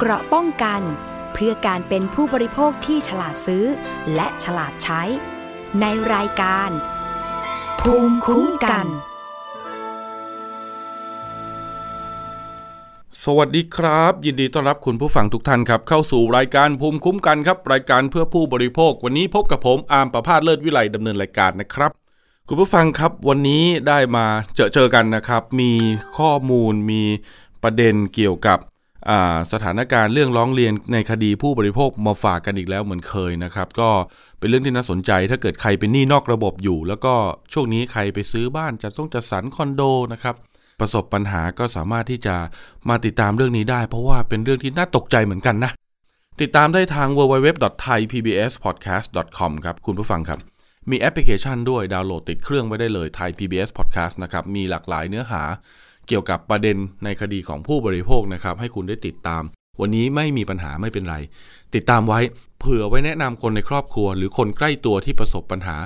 เกราะป้องกัน เพื่อการเป็นผู้บริโภคที่ฉลาดซื้อ และฉลาดใช้ ในรายการ ภูมิคุ้มกัน สวัสดีครับ ยินดีต้อนรับคุณผู้ฟังทุกท่านครับ เข้าสู่รายการภูมิคุ้มกันครับ รายการเพื่อผู้บริโภค วันนี้พบกับผมอาร์มประพาสเลิศวิไลดำเนินรายการนะครับคุณผู้ฟังครับวันนี้ได้มาเจอเจอกันนะครับ มีข้อมูลมีประเด็นเกี่ยวกับ สถานการณ์เรื่องร้องเรียนในคดีผู้บริโภคมาฝากกันอีกแล้วเหมือนเคยนะครับ ก็เป็นเรื่องที่น่าสนใจถ้าเกิดใครเป็นหนี้นอกระบบอยู่ แล้วก็ช่วงนี้ใครไปซื้อบ้านจะต้องจัดสรรคอนโดนะครับประสบปัญหาก็สามารถที่จะมาติดตามเรื่องนี้ได้ เพราะว่าเป็นเรื่องที่น่าตกใจเหมือนกันนะ ติดตามได้ทาง www.thaipbspodcast.com ครับคุณผู้ฟังครับ มีแอปพลิเคชันด้วยดาวน์โหลดติดเครื่องไว้ได้เลย Thai PBS Podcast นะครับมีหลากหลายเนื้อหา เกี่ยวกับประเด็นในคดีของผู้บริโภคนะครับ ให้คุณได้ติดตาม วันนี้ไม่มีปัญหาไม่เป็นไร ติดตามไว้เผื่อไว้แนะนำคนในครอบครัว หรือคนใกล้ตัวที่ประสบปัญหา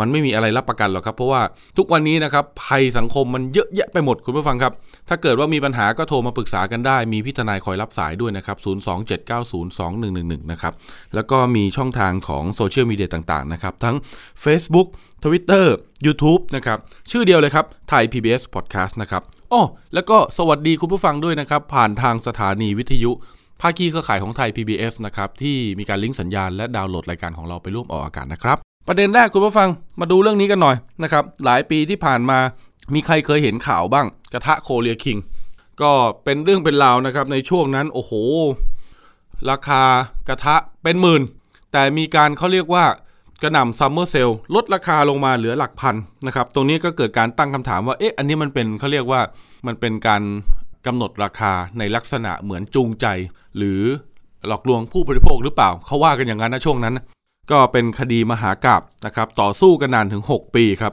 มันไม่มีอะไรรับประกันหรอกครับเพราะว่าทุกวันนี้นะครับภัยสังคมมันเยอะแยะไปหมดคุณผู้ฟังครับ ถ้าเกิดว่ามีปัญหาก็โทรมาปรึกษากันได้ มีพี่ทนายคอยรับสายด้วยนะครับ 027902111 นะครับแล้วก็มีช่องทางของโซเชียลมีเดียต่างๆนะครับทั้ง Facebook Twitter YouTube นะครับชื่อเดียวเลยครับไทย PBS Podcast นะครับ อ๋อแล้วก็สวัสดีคุณผู้ฟังด้วยนะครับ ผ่านทางสถานีวิทยุ ภาคีเครือข่ายของไทย PBS นะครับ ที่มีการลิงก์สัญญาณและดาวน์โหลดรายการของเราไปร่วมออกอากาศนะครับ ประเด็นแรกคุณผู้ฟังมาดูเรื่องนี้กันหน่อยนะครับ หลายปีที่ผ่านมามีใครเคยเห็นข่าวบ้าง กระทะโคเรียคิงก็เป็นเรื่องเป็นราวนะครับ ในช่วงนั้นโอ้โห ราคากระทะเป็นหมื่น แต่มีการเขาเรียกว่า กระหน่ำซัมเมอร์เซลลดราคาลงมาเหลือหลักพันนะครับ ตรงนี้ก็เกิดการตั้งคำถามว่า เอ๊ะ อันนี้มันเป็นเขาเรียกว่ามันเป็นการกำหนดราคาในลักษณะเหมือนจูงใจ หรือหลอกลวงผู้บริโภคหรือเปล่า เขาว่ากันอย่างนั้นนะช่วงนั้น ก็เป็นคดีมหากราบนะครับ ต่อสู้กันนานถึง 6 ปีครับ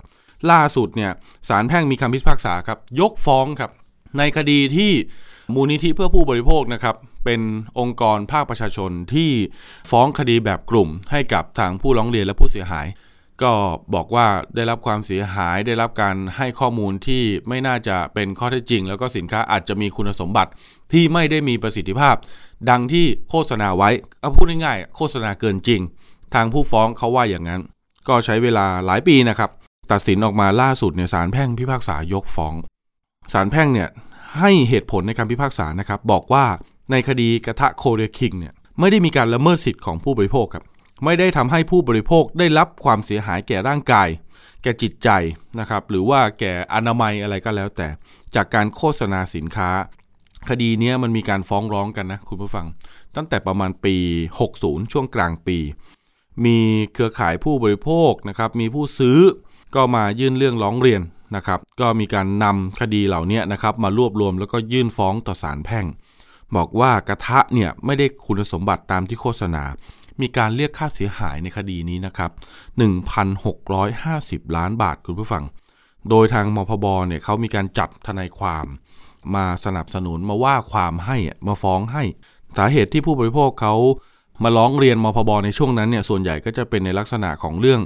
ล่าสุดเนี่ยศาลแพ่งมีคำพิพากษาครับ ยกฟ้องครับ ในคดีที่ มูลนิธิเพื่อผู้บริโภคนะครับเป็นองค์กรภาคประชาชนที่ฟ้องคดีแบบกลุ่ม ให้กับทางผู้ร้องเรียนและผู้เสียหาย ก็บอกว่าได้รับความเสียหายได้รับการให้ข้อมูลที่ไม่น่าจะเป็นข้อเท็จจริง แล้วก็สินค้าอาจจะมีคุณสมบัติที่ไม่ได้มีประสิทธิภาพ ดังที่โฆษณาไว้เอาพูดง่ายๆโฆษณาเกินจริง ทางผู้ฟ้องเขาว่าอย่างนั้น ก็ใช้เวลาหลายปีนะครับ ตัดสินออกมาล่าสุดเนี่ยศาลแพ่งพิพากษายกฟ้องศาลแพ่งเนี่ย ให้เหตุผลในคำพิพากษานะครับ บอกว่าในคดีกระทะโคเรียคิงเนี่ยไม่ได้มีการละเมิดสิทธิ์ของผู้บริโภคครับไม่ได้ทำให้ผู้บริโภคได้รับความเสียหายแก่ร่างกาย แก่จิตใจนะครับหรือว่าแก่อนามัยอะไรก็แล้วแต่ จากการโฆษณาสินค้า คดีนี้มันมีการฟ้องร้องกันนะคุณผู้ฟัง ตั้งแต่ประมาณปี 60 ช่วงกลางปี มีเครือข่ายผู้บริโภคนะครับมีผู้ซื้อก็มายื่นเรื่องร้องเรียน นะครับ ก็มีการนำคดีเหล่านี้นะครับ มารวบรวมแล้วก็ยื่นฟ้องต่อศาลแพ่ง บอกว่ากระทะเนี่ยไม่ได้คุณสมบัติตามที่โฆษณา มีการเรียกค่าเสียหายในคดีนี้นะครับ1,650 ล้านบาทคุณผู้ฟัง โดยทางมพบเนี่ยเขามีการจัดทนายความ มาสนับสนุนมาว่าความให้มาฟ้องให้สาเหตุที่ผู้บริโภคเขามาร้องเรียนมพบในช่วงนั้นเนี่ยส่วนใหญ่ก็จะเป็นในลักษณะของเรื่อง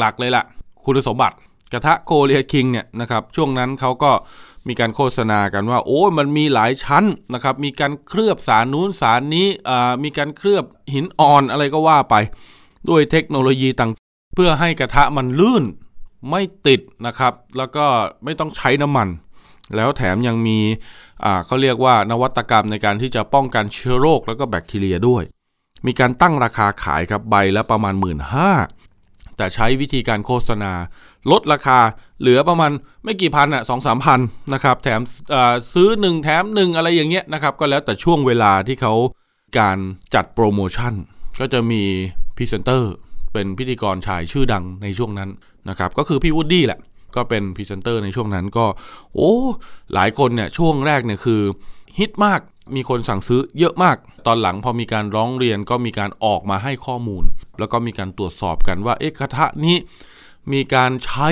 หลักๆ เลยละ่ะ คุณสมบัติ กระทะโคเรียคิงเนี่ยนะครับช่วงนั้นเขาก็มีการโฆษณากันว่า โอ้มันมีหลายชั้นนะครับมีการเคลือบสารนู้นสารนี้มีการเคลือบหินอ่อนอะไรก็ว่าไป ด้วยเทคโนโลยีต่างเพื่อให้กระทะมันลื่นไม่ติดนะครับ แล้วก็ไม่ต้องใช้น้ำมัน แล้วแถมยังมีเขาเรียกว่านวัตกรรมในการที่จะป้องกันเชื้อโรคแล้วก็แบคทีเรียด้วย มีการตั้งราคาขายครับใบละประมาณ 1.5 หมื่นแต่ใช้วิธีการโฆษณา ลดราคาเหลือประมาณไม่กี่พันอะสองสามพันนะครับแถมซื้อหนึ่งแถมหนึ่งอะไรอย่างเงี้ยนะครับก็แล้วแต่ช่วงเวลาที่เขาการจัดโปรโมชั่น ก็จะมีพรีเซนเตอร์เป็นพิธีกรชายชื่อดังในช่วงนั้นนะครับก็คือพี่วูดดี้แหละ ก็เป็นพรีเซนเตอร์ในช่วงนั้นก็โอ้หลายคนเนี่ยช่วงแรกเนี่ยคือฮิตมากมีคนสั่งซื้อเยอะมาก ตอนหลังพอมีการร้องเรียนก็มีการออกมาให้ข้อมูล แล้วก็มีการตรวจสอบกันว่าเอ๊ะกระทะนี้ มีการใช้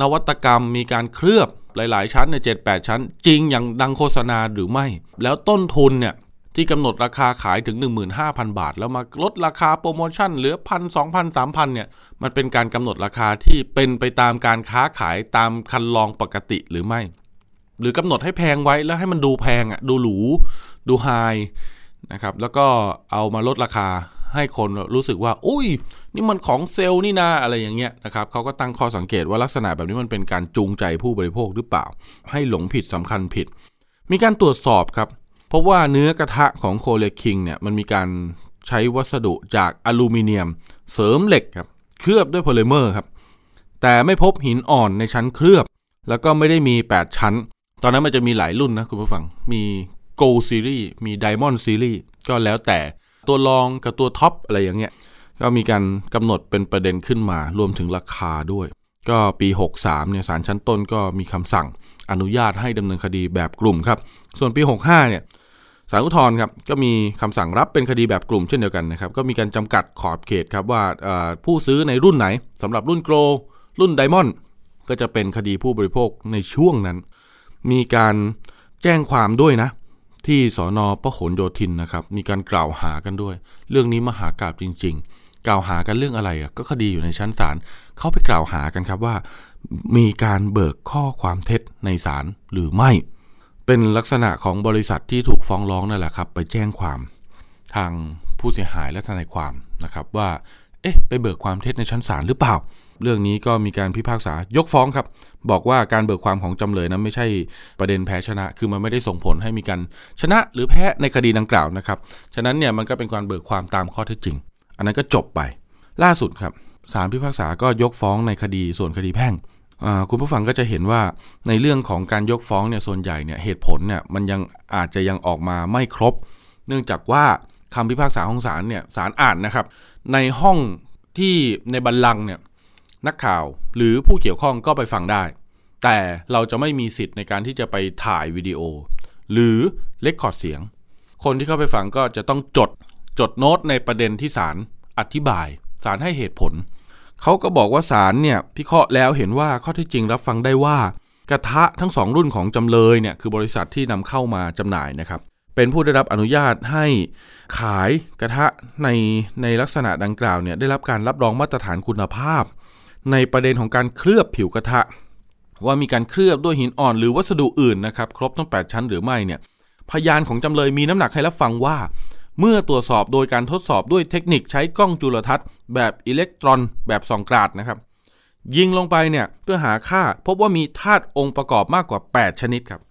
นวัตกรรม มีการเคลือบหลาย ๆ ชั้นในเจ็ดแปดชั้น จริงอย่างดังโฆษณาหรือไม่ แล้วต้นทุนเนี่ยที่กำหนดราคาขายถึง 15,000 บาท แล้วมาลดราคาโปรโมชั่นเหลือพันสองพันสามพันเนี่ยมันเป็นการกำหนดราคาที่เป็นไปตามการค้าขายตามคันลองปกติหรือไม่ หรือกำหนดให้แพงไว้แล้วให้มันดูแพงอะดูหรูดูไฮนะครับแล้วก็เอามาลดราคา ให้คนรู้สึกว่า อุ้ย นี่มันของเซลล์นี่นาอะไรอย่างเงี้ยนะครับเขาก็ตั้งข้อสังเกตว่าลักษณะแบบนี้มันเป็นการจูงใจผู้บริโภคหรือเปล่า ให้หลงผิดสำคัญผิด มีการตรวจสอบครับ เพราะว่าเนื้อกระทะของโคเลคิงเนี่ยมันมีการใช้วัสดุจากอลูมิเนียม เสริมเหล็กครับเคลือบด้วยโพลิเมอร์ครับแต่ไม่พบหินอ่อนในชั้นเคลือบ แล้วก็ไม่ได้มี 8 ชั้น ตอนนั้นมันจะมีหลายรุ่นนะคุณผู้ฟังมี Gold Series มี Diamond Series ก็แล้วแต่ ตัวรองกับตัวท็อปอะไรอย่างเงี้ยก็มีการกำหนดเป็นประเด็นขึ้นมารวมถึงราคาด้วย ก็ปี 63เนี่ยศาลชั้นต้นก็มีคำสั่งอนุญาตให้ดำเนินคดีแบบกลุ่มครับ ส่วนปี 65เนี่ยศาลอุทธรณ์ครับก็มีคำสั่งรับเป็นคดีแบบกลุ่มเช่นเดียวกันนะครับก็มีการจำกัดขอบเขตครับว่าผู้ซื้อในรุ่นไหนสำหรับรุ่นโกลรุ่นไดมอนด์ก็จะเป็นคดีผู้บริโภคในช่วงนั้น มีการแจ้งความด้วยนะ ที่สอนอพหลโยธินนะครับ มีการกล่าวหากันด้วย เรื่องนี้มหากราบจริง ๆ กล่าวหากันเรื่องอะไรอะก็คดีอยู่ในชั้นศาลเขาไปกล่าวหากันครับว่า มีการเบิกข้อความเท็จในศาลหรือไม่ เป็นลักษณะของบริษัทที่ถูกฟ้องร้องนั่นแหละครับ ไปแจ้งความทางผู้เสียหายและทนายความนะครับว่า เอ๊ะ ไปเบิกความเท็จในชั้นศาลหรือเปล่า เรื่องนี้ก็มีการพิพากษายกฟ้องครับ บอกว่าการเบิกความของจำเลยนั้นไม่ใช่ประเด็นแพ้ชนะ คือมันไม่ได้ส่งผลให้มีการชนะหรือแพ้ในคดีดังกล่าวนะครับ ฉะนั้นเนี่ยมันก็เป็นการเบิกความตามข้อเท็จจริง อันนั้นก็จบไป ล่าสุดครับศาลพิพากษาก็ยกฟ้องในคดีส่วนคดีแพ่งคุณผู้ฟังก็จะเห็นว่าในเรื่องของการยกฟ้องเนี่ยส่วนใหญ่เนี่ยเหตุผลเนี่ยมันยังอาจจะยังออกมาไม่ครบ เนื่องจากว่าคำพิพากษาของศาลเนี่ยศาลอ่านนะครับ ในห้องที่ในบัลลังก์เนี่ย นักข่าวหรือผู้เกี่ยวข้องก็ไปฟังได้ แต่เราจะไม่มีสิทธิ์ในการที่จะไปถ่ายวิดีโอ หรือเลคคอร์ดเสียง คนที่เข้าไปฟังก็จะต้องจดจดโน้ตในประเด็นที่ศาลอธิบายศาลให้เหตุผล เขาก็บอกว่าศาลเนี่ยพิเคราะห์แล้วเห็นว่าข้อที่จริงรับฟังได้ว่า กระทะทั้งสองรุ่นของจำเลยเนี่ยคือบริษัทที่นำเข้ามาจำหน่ายนะครับเป็นผู้ได้รับอนุญาตให้ขายกระทะในในลักษณะดังกล่าวเนี่ยได้รับการรับรองมาตรฐานคุณภาพ ในประเด็นของการเคลือบผิวกระทะ ว่ามีการเคลือบด้วยหินอ่อนหรือวัสดุอื่นนะครับครบทั้ง8ชั้นหรือไม่เนี่ยพยานของจำเลยมีน้ำหนักให้รับฟังว่า เมื่อตรวจสอบโดยการทดสอบด้วยเทคนิคใช้กล้องจุลทรรศน์แบบอิเล็กตรอนแบบส่องกราดนะครับ ยิงลงไปเนี่ยเพื่อหาค่าพบว่ามีธาตุองค์ประกอบมากกว่า 8 ชนิดครับ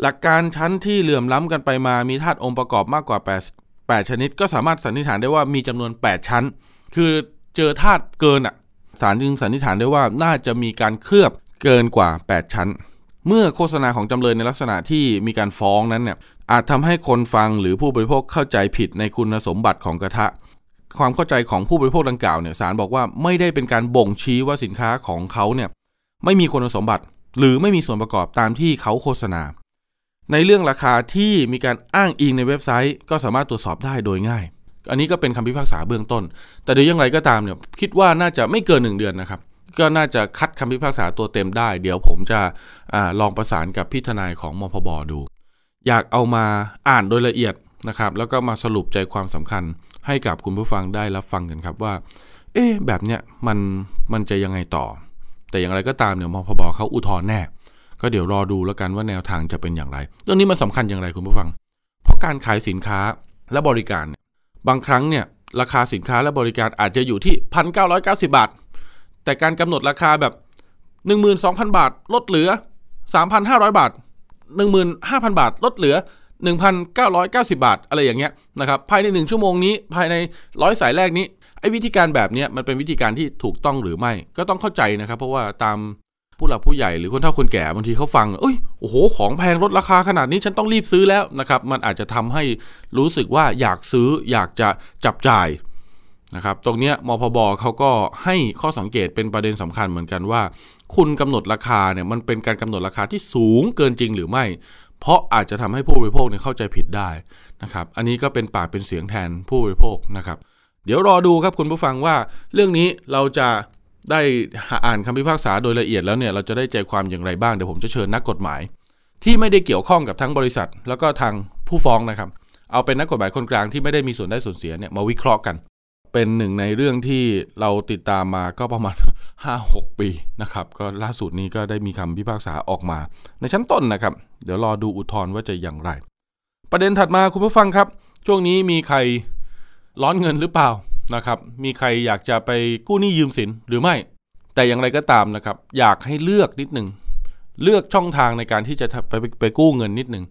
หลักการชั้นที่เหลื่อมล้ำกันไปมามีธาตุองค์ประกอบมากกว่า 8 8 ชนิด ก็สามารถสันนิษฐานได้ว่ามีจำนวน 8 ชั้น คือเจอธาตุเกินอะ ศาลจึงสันนิษฐานได้ว่าน่าจะมีการเคลือบเกินกว่า 8 ชั้น เมื่อโฆษณาของจำเลยในลักษณะที่มีการฟ้องนั้นเนี่ยอาจทำให้คนฟังหรือผู้บริโภคเข้าใจผิดในคุณสมบัติของกระทะ ความเข้าใจของผู้บริโภคดังกล่าวเนี่ยศาลบอกว่าไม่ได้เป็นการบ่งชี้ว่าสินค้าของเขาเนี่ยไม่มีคุณสมบัติ หรือไม่มีส่วนประกอบตามที่เขาโฆษณา ในเรื่องราคาที่มีการอ้างอิงในเว็บไซต์ ก็สามารถตรวจสอบได้โดยง่าย อันนี้ก็เป็นคำพิพากษาเบื้องต้น แต่เดี๋ยวยังไงก็ตามเนี่ยคิดว่าน่าจะไม่เกินหนึ่งเดือนนะครับ ก็น่าจะคัดคำพิพากษาตัวเต็มได้ เดี๋ยวผมจะอลองประสานกับพี่ทนายของมพบดู อยากเอามาอ่านโดยละเอียดนะครับ แล้วก็มาสรุปใจความสำคัญให้กับคุณผู้ฟังได้รับฟังกันครับว่า เอ๊ะแบบเนี้ยมันมันจะยังไงต่อ แต่อย่างไรก็ตามเนี่ยมพบเขาอุทธรณ์แน่ ก็เดี๋ยวรอดูแล้วกันว่าแนวทางจะเป็นอย่างไร เรื่องนี้มันสาคัญอย่างไรคุณผู้ฟัง เพราะการขายสินค้าและบริการ บางครั้งเนี่ยราคาสินค้าและบริการอาจจะอยู่ที่ 1,990 บาท แต่การกำหนดราคาแบบ 12,000 บาท ลดเหลือ 3,500 บาท 15,000 บาท ลดเหลือ 1,990 บาท อะไรอย่างเงี้ยนะครับภายใน 1 ชั่วโมงนี้ภายในร้อยสายแรกนี้ไอ้วิธีการแบบนี้มันเป็นวิธีการที่ถูกต้องหรือไม่ ก็ต้องเข้าใจนะครับ เพราะว่าตาม ผู้หลักผู้ใหญ่หรือคนเฒ่าคนแก่บางทีเขาฟังเอ้ยโอ้โหของแพงลดราคาขนาดนี้ฉันต้องรีบซื้อแล้วนะครับมันอาจจะทำให้รู้สึกว่าอยากซื้ออยากจะจับจ่ายนะครับตรงนี้มพบเขาก็ให้ข้อสังเกตเป็นประเด็นสำคัญเหมือนกันว่า คุณกำหนดราคาเนี่ยมันเป็นการกำหนดราคาที่สูงเกินจริงหรือไม่ เพราะอาจจะทำให้ผู้บริโภคเนี่ยเข้าใจผิดได้นะครับอันนี้ก็เป็นปากเป็นเสียงแทนผู้บริโภคนะครับ เดี๋ยวรอดูครับคุณผู้ฟังว่าเรื่องนี้เราจะ ได้อ่านคำพิพากษาโดยละเอียดแล้วเนี่ยเราจะได้ใจความอย่างไรบ้างเดี๋ยวผมจะเชิญนักกฎหมาย ที่ไม่ได้เกี่ยวข้องกับทั้งบริษัท แล้วก็ทางผู้ฟ้องนะครับ เอาเป็นนักกฎหมายคนกลางที่ไม่ได้มีส่วนได้ส่วนเสียเนี่ยมาวิเคราะห์กัน เป็นหนึ่งในเรื่องที่เราติดตามมาก็ประมาณ 5-6 ปีนะครับ ก็ล่าสุดนี้ก็ได้มีคำพิพากษาออกมา ในชั้นต้นนะครับ เดี๋ยวรอดูอุทธรณ์ว่าจะอย่างไร ประเด็นถัดมาคุณผู้ฟังครับ ช่วงนี้มีใครร้อนเงินหรือเปล่า นะครับ มีใครอยากจะไปกู้หนี้ยืมสินหรือไม่ แต่อย่างไรก็ตามนะครับ อยากให้เลือกนิดหนึ่งเลือกช่องทางในการที่จะไปไปไปกู้เงินนิดหนึ่ง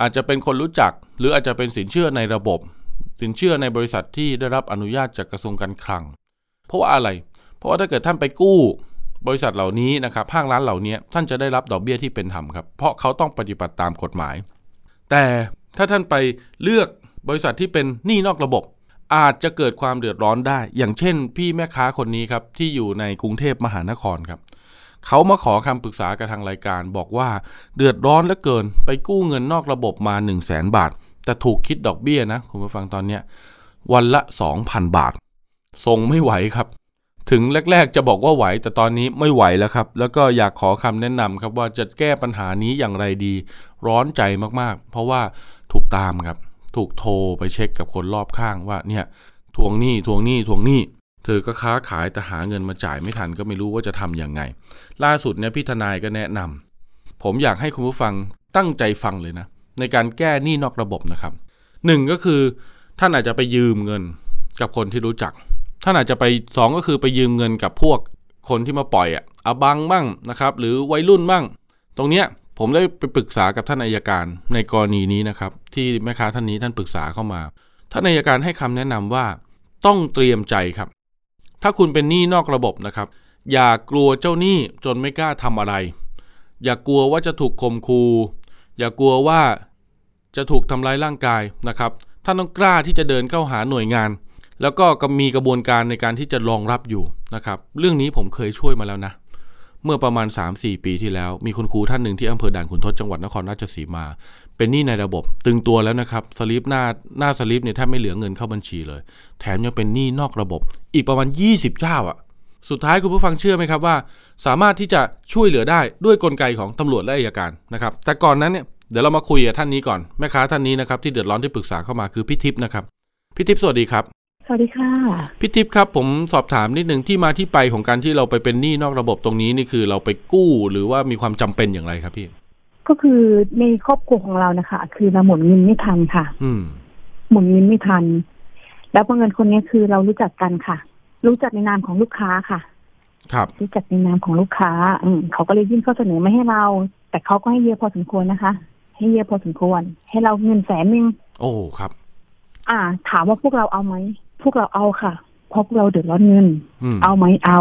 อาจจะเป็นคนรู้จัก หรืออาจจะเป็นสินเชื่อในระบบ สินเชื่อในบริษัทที่ได้รับอนุญาตจากกระทรวงการคลัง เพราะว่าอะไร เพราะว่าถ้าเกิดท่านไปกู้บริษัทเหล่านี้นะครับห้างร้านเหล่านี้ท่านจะได้รับดอกเบี้ยที่เป็นธรรมครับ เพราะเขาต้องปฏิบัติตามกฎหมาย แต่ถ้าท่านไปเลือกบริษัทที่เป็นหนี้นอกระบบ อาจจะเกิดความเดือดร้อนได้ อย่างเช่น พี่แม่ค้าคนนี้ครับที่อยู่ในกรุงเทพมหานครครับเขามาขอคำปรึกษากับทางรายการ บอกว่าเดือดร้อนเหลือเกิน ไปกู้เงินนอกระบบมา 1 0 0 0 0แสนบาท แต่ถูกคิดดอกเบี้ยนะคุณผู้ฟังตอนเนี้ยวันละ 2,000 บาทส่งไม่ไหวครับ ถึงแรก ๆ จะบอกว่าไหว แต่ตอนนี้ไม่ไหวแล้วครับ แล้วก็อยากขอคำแนะนำครับว่าจะแก้ปัญหานี้อย่างไรดี ร้อนใจมากๆ เพราะว่าถูกตามครับ ถูกโทรไปเช็คกับคนรอบข้างว่าเนี่ยทวงหนี้ทวงหนี้ทวงหนี้เธอก็ค้าขายแต่หาเงินมาจ่ายไม่ทันก็ไม่รู้ว่าจะทำยังไง ล่าสุดเนี่ยพี่ทนายก็แนะนำผมอยากให้คุณผู้ฟังตั้งใจฟังเลยนะ ในการแก้หนี้นอกระบบนะครับหนึ่งก็คือท่านอาจจะไปยืมเงินกับคนที่รู้จัก ท่านอาจจะไปสองก็คือไปยืมเงินกับพวกคนที่มาปล่อยอะอบังบ้างนะครับ หรือวัยรุ่นบ้าง ตรงเนี้ย ผมได้ไปปรึกษากับท่านอายการในกรณีนี้นะครับ ที่แม่ค้าท่านนี้ท่านปรึกษาเข้ามา ท่านอายการให้คำแนะนำว่าต้องเตรียมใจครับ ถ้าคุณเป็นหนี้นอกระบบนะครับ อย่ากลัวเจ้าหนี้จนไม่กล้าทำอะไร อย่ากลัวว่าจะถูกข่มคูอย่ากลัวว่าจะถูกทำร้ายร่างกายนะครับท่านต้องกล้าที่จะเดินเข้าหาหน่วยงาน แล้วก็มีกระบวนการในการที่จะรองรับอยู่นะครับ เรื่องนี้ผมเคยช่วยมาแล้วนะ เมื่อประมาณ 3-4 ปีที่แล้ว มีคุณครูท่านหนึ่งที่อำเภอด่านขุนทดจังหวัดนครราชสีมา เป็นหนี้ในระบบ ตึงตัวแล้วนะครับสลิปหน้าหน้าสลิปเนี่ยแทบไม่เหลือเงินเข้าบัญชีเลย แถมยังเป็นหนี้นอกระบบ อีกประมาณ 20เจ้าอะสุดท้ายคุณผู้ฟังเชื่อไหมครับว่า สามารถที่จะช่วยเหลือได้ด้วยกลไกของตำรวจและอัยการนะครับแต่ก่อนนั้นเนี่ยเดี๋ยวเรามาคุยกับท่านนี้ก่อนแม่ค้าท่านนี้นะครับที่เดือดร้อนที่ปรึกษาเข้ามาคือพี่ทิพย์นะครับพี่ทิพย์สวัสดีครับ สวัสดีค่ะพี่ทิพย์ครับ ผมสอบถามนิดหนึ่งที่มาที่ไปของการที่เราไปเป็นหนี้นอกระบบตรงนี้นี่คือเราไปกู้หรือว่ามีความจำเป็นอย่างไรครับพี่ ก็คือในครอบครัวของเรานะคะ คือเราหมุนเงินไม่ทันค่ะ อืม หมุนเงินไม่ทัน แล้วบังเงินคนนี้คือเรารู้จักกันค่ะ รู้จักในนามของลูกค้าค่ะ ครับรู้จักในนามของลูกค้า อืมเขาก็เลยยื่นข้อเสนอมาให้เรา แต่เขาก็ให้เยอะพอสมควรนะคะ ให้เยอะพอสมควร ให้เราเงินแสนหนึ่งโอ้ครับ อ่า ถามว่าพวกเราเอาไหม พวกเราเอาค่ะเพราะพวกเราเดือดร้อนเงินอืมเอาไหมเอา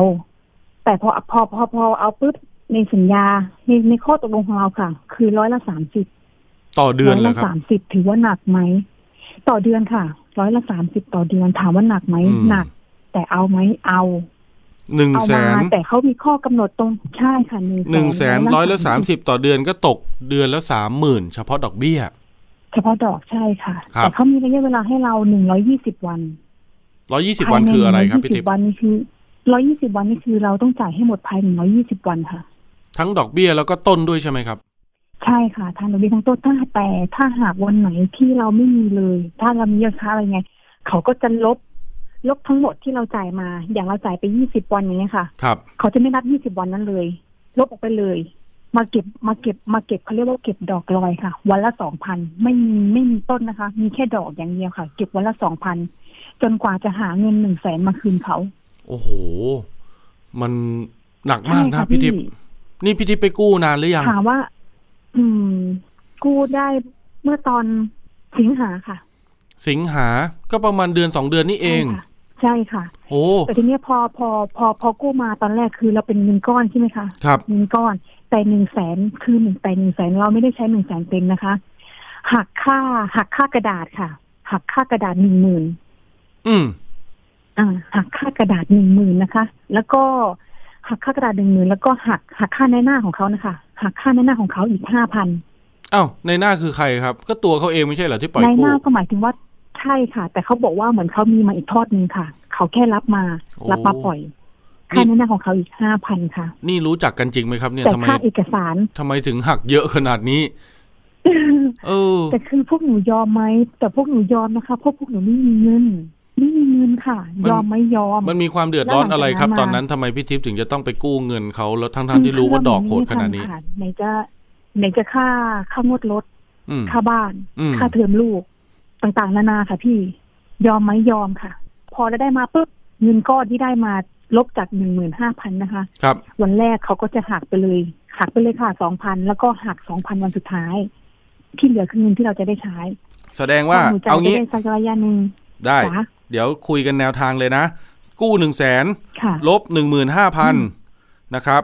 แต่พอพอพอพอเอาปุ๊บในสัญญาในในข้อตกลงของเราค่ะ คือร้อยละสามสิบต่อเดือนร้อยแล้วละครับสามสิบถือว่าหนักไหมต่อเดือนค่ะ ร้อยละสามสิบต่อเดือนถามว่าหนักไหมอืมหนัก แต่เอาไหมเอาหนึ่งเอาแสมานแต่เขามีข้อกำหนดตรงใช่ค่ะหนึ่งหนึ่งแสนร้อยละสามสิบต่อเดือนก็ตกเดือนละสามหมื่นเฉพาะดอกเบี้ย เฉพาะดอกใช่ค่ะครับแต่เขามีระยะเวลาให้เราหนึ่งร้อยี่สิบวัน ร้อยี่สิบวันคืออะไรครับพี่ทิพย์วันนี่คือร้อยี่สิบวันนี่คือเราต้องจ่ายให้หมดภายในร้อยี่สิบวันค่ะ ทั้งดอกเบี้ยแล้วก็ต้นด้วยใช่ไหมครับ ใช่ค่ะทางเรามีทั้งต้นถ้าแต่ถ้าหากวันไหนที่เราไม่มีเลย ถ้าเรามียอดค้าอะไรไง เขาก็จะลบลบทั้งหมดที่เราจ่ายมา อย่างเราจ่ายไปยี่สิบวันอย่างเงี้ยค่ะ ครับ เขาจะไม่นับยี่สิบวันนั้นเลย ลบออกไปเลย มาเก็บมาเก็บมาเก็บเขาเรียกว่าเก็บดอกลอยค่ะ วันละสองพันไม่มีไม่มีต้นนะคะ มีแค่ดอกอย่างเดียวค่ะ เก็บวันละสองพัน จนกว่าจะหาเงินหนึ่งแสนมาคืนเขา โอ้โห มันหนักมากใช่นะค่ะพี่ทิพย์นี่พี่ทิพย์ไปกู้นานหรือยังถามว่า อืม กู้ได้เมื่อตอนสิงหาค่ะ สิงหาก็ประมาณเดือนสองเดือนนี่เอง ใช่ค่ะใช่ค่ะโอ้แต่ทีเนี้ยพอพอ พอพอกู้มาตอนแรกคือเราเป็นเงินก้อนใช่ไหมคะครับเงินก้อน แต่หนึ่งแสนคือหนึ่งแต่หนึ่งแสนเราไม่ได้ใช้หนึ่งแสนเต็มนะคะหักค่าหักค่ากระดาษค่ะ หักค่ากระดาษหนึ่งหมื่น อืม อ่า หักค่ากระดาษหนึ่งหมื่นนะคะ แล้วก็หักค่ากระดาษหนึ่งหมื่นแล้วก็หักหักค่าในหน้าของเขานะคะ หักค่าในหน้าของเขาอีกห้าพันอ้าวในหน้าคือใครครับ ก็ตัวเขาเองไม่ใช่เหรอที่ปล่อยในหกู้น้าก็หมายถึงว่าใช่ค่ะ แต่เขาบอกว่าเหมือนเขามีมาอีกทอดหนึ่งค่ะ เขาแค่รับมาโอ้รับมาปล่อยค่าในหน้าของเขาอีกห้าพันค่ะ นี่รู้จักกันจริงไหมครับเนี่ยแต่ทำไมค่าเอกสารทำไมถึงหักเยอะขนาดนี้เออแต่คือพวกหนูยอมไหมแต่พวกหนูยอมนะคะเพราะพวกหนูไม่มีเงิน ไม่มีเงินค่ะมันยอมไม่ยอม มันมีความเดือดร้อนอะไรครับแล้วหลังจากนั้นตอนนั้นทำไมพี่ทิพย์ถึงจะต้องไปกู้เงินเขาแล้วทั้งๆที่รู้ว่าดอกโหดขนาดนี้ค่ะไหนจะไหนจะค่าค่างวดรถอืมค่าบ้านอืมค่าเทอมลูกไปต่างๆ นานาค่ะพี่ ยอมไหมยอมค่ะ พอได้ได้มาปุ๊บเงินก้อนที่ได้มาลบจากหนึ่งหมื่นห้าพันนะคะ ครับ วันแรกเขาก็จะหักไปเลย หักไปเลยค่ะสองพันแล้วก็หักสองพันวันสุดท้าย ที่เหลือคือเงินที่เราจะได้ใช้ แสดงว่าหนูจะเอางี้ได้สักระยะหนึ่งได้จ้ะ เดี๋ยวคุยกันแนวทางเลยนะ กู้หนึ่งแสนค่ะลบหนึ่งหมื่นห้าพันอืมนะครับ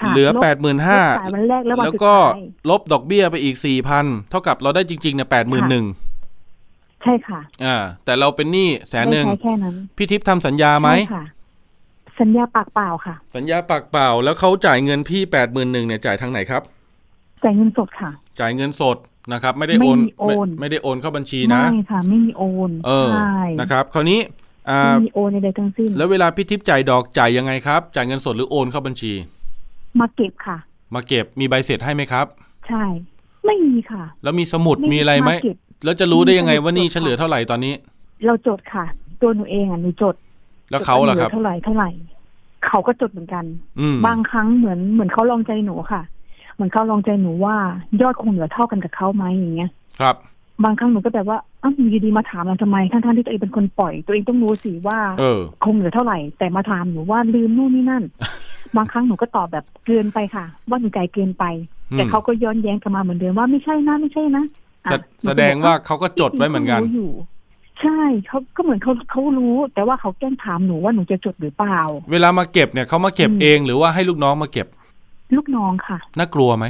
ค่ะเหลือลบแปดหมื่นห้าลบจ่ายวันแรกแล้ววันแล้วสุดก็ท้ายลบดอกเบี้ยไปอีกสี่พันเท่ากับเราได้จริงๆเนี่ยแปดหมื่นหนึ่งใช่ค่ะ อ่า แต่เราเป็นหนี้แสนหนึ่งได้ใช้แค่นั้นพี่ทิพย์ทำสัญญาไหมใช่ค่ะสัญญาปากเปล่าค่ะ สัญญาปากเปล่า แล้วเขาจ่ายเงินพี่แปดหมื่นหนึ่งเนี่ยจ่ายทางไหนครับ จ่ายเงินสดค่ะ จ่ายเงินสด นะครับ ไม่ได้โอนไม่มีโอนไม่ไม่ได้โอนเข้าบัญชีนะไม่ค่ะ ไม่มีโอน เออใช่นะครับ คราวนี้อ่าไม่มีโอนใดๆทั้งสิ้น แล้วเวลาพี่ทิพย์จ่ายดอกจ่ายยังไงครับ จ่ายเงินสดหรือโอนเข้าบัญชี มาเก็บค่ะ มาเก็บมีใบเสร็จให้ไหมครับ ใช่ ไม่มีค่ะ แล้วมีสมุดมีอะไรไหมเก็บแล้วจะรู้ได้ยังไงมีสมุดว่านี่จดเฉลือเท่าไหร่ตอนนี้ เราจดค่ะ ตัวหนูเองอะหนูจด แล้วเขาล่ะครับจดว่หลือเท่าไหร่เท่าไหร่เขาก็จดเหมือนกันอืมบางครั้งเหมือนเหมือนเขาลองใจหนูค่ะ เหมือนเขาลองใจหนูว่ายอดคงเหลือเท่ากันกับเขาไหมอย่างเงี้ย ครับ บางครั้งหนูก็แบบว่าอ้าวอยู่ดีๆมาถามเราทำไมทั้งๆที่ตัวเองเป็นคนปล่อย ตัวเองต้องรู้สิว่าเออ คงเหลือเท่าไหร่ แต่มาถามหนูว่าลืมนู่นนี่นั่น บางครั้งหนูก็ตอบแบบเกินไปค่ะ ว่าหนูใจเกินไปอืมแต่เขาก็ย้อนแย้งกลับมาเหมือนเดิมว่าไม่ใช่นะไม่ใช่นะอะแสหนูแสก็ดบอกงว่าเขาก็จดไว้เหมือนกันขารู้อยู่ ใช่เขาก็เหมือนเขาเขารู้ แต่ว่าเขาแกล้งถามหนูว่าหนูจะจดหรือเปล่า เวลามาเก็บเนี่ยเขามาเก็บอืมเองหรือว่าให้ลูกน้องมาเก็บ ลูกน้องค่ะ น่ากลัวไหม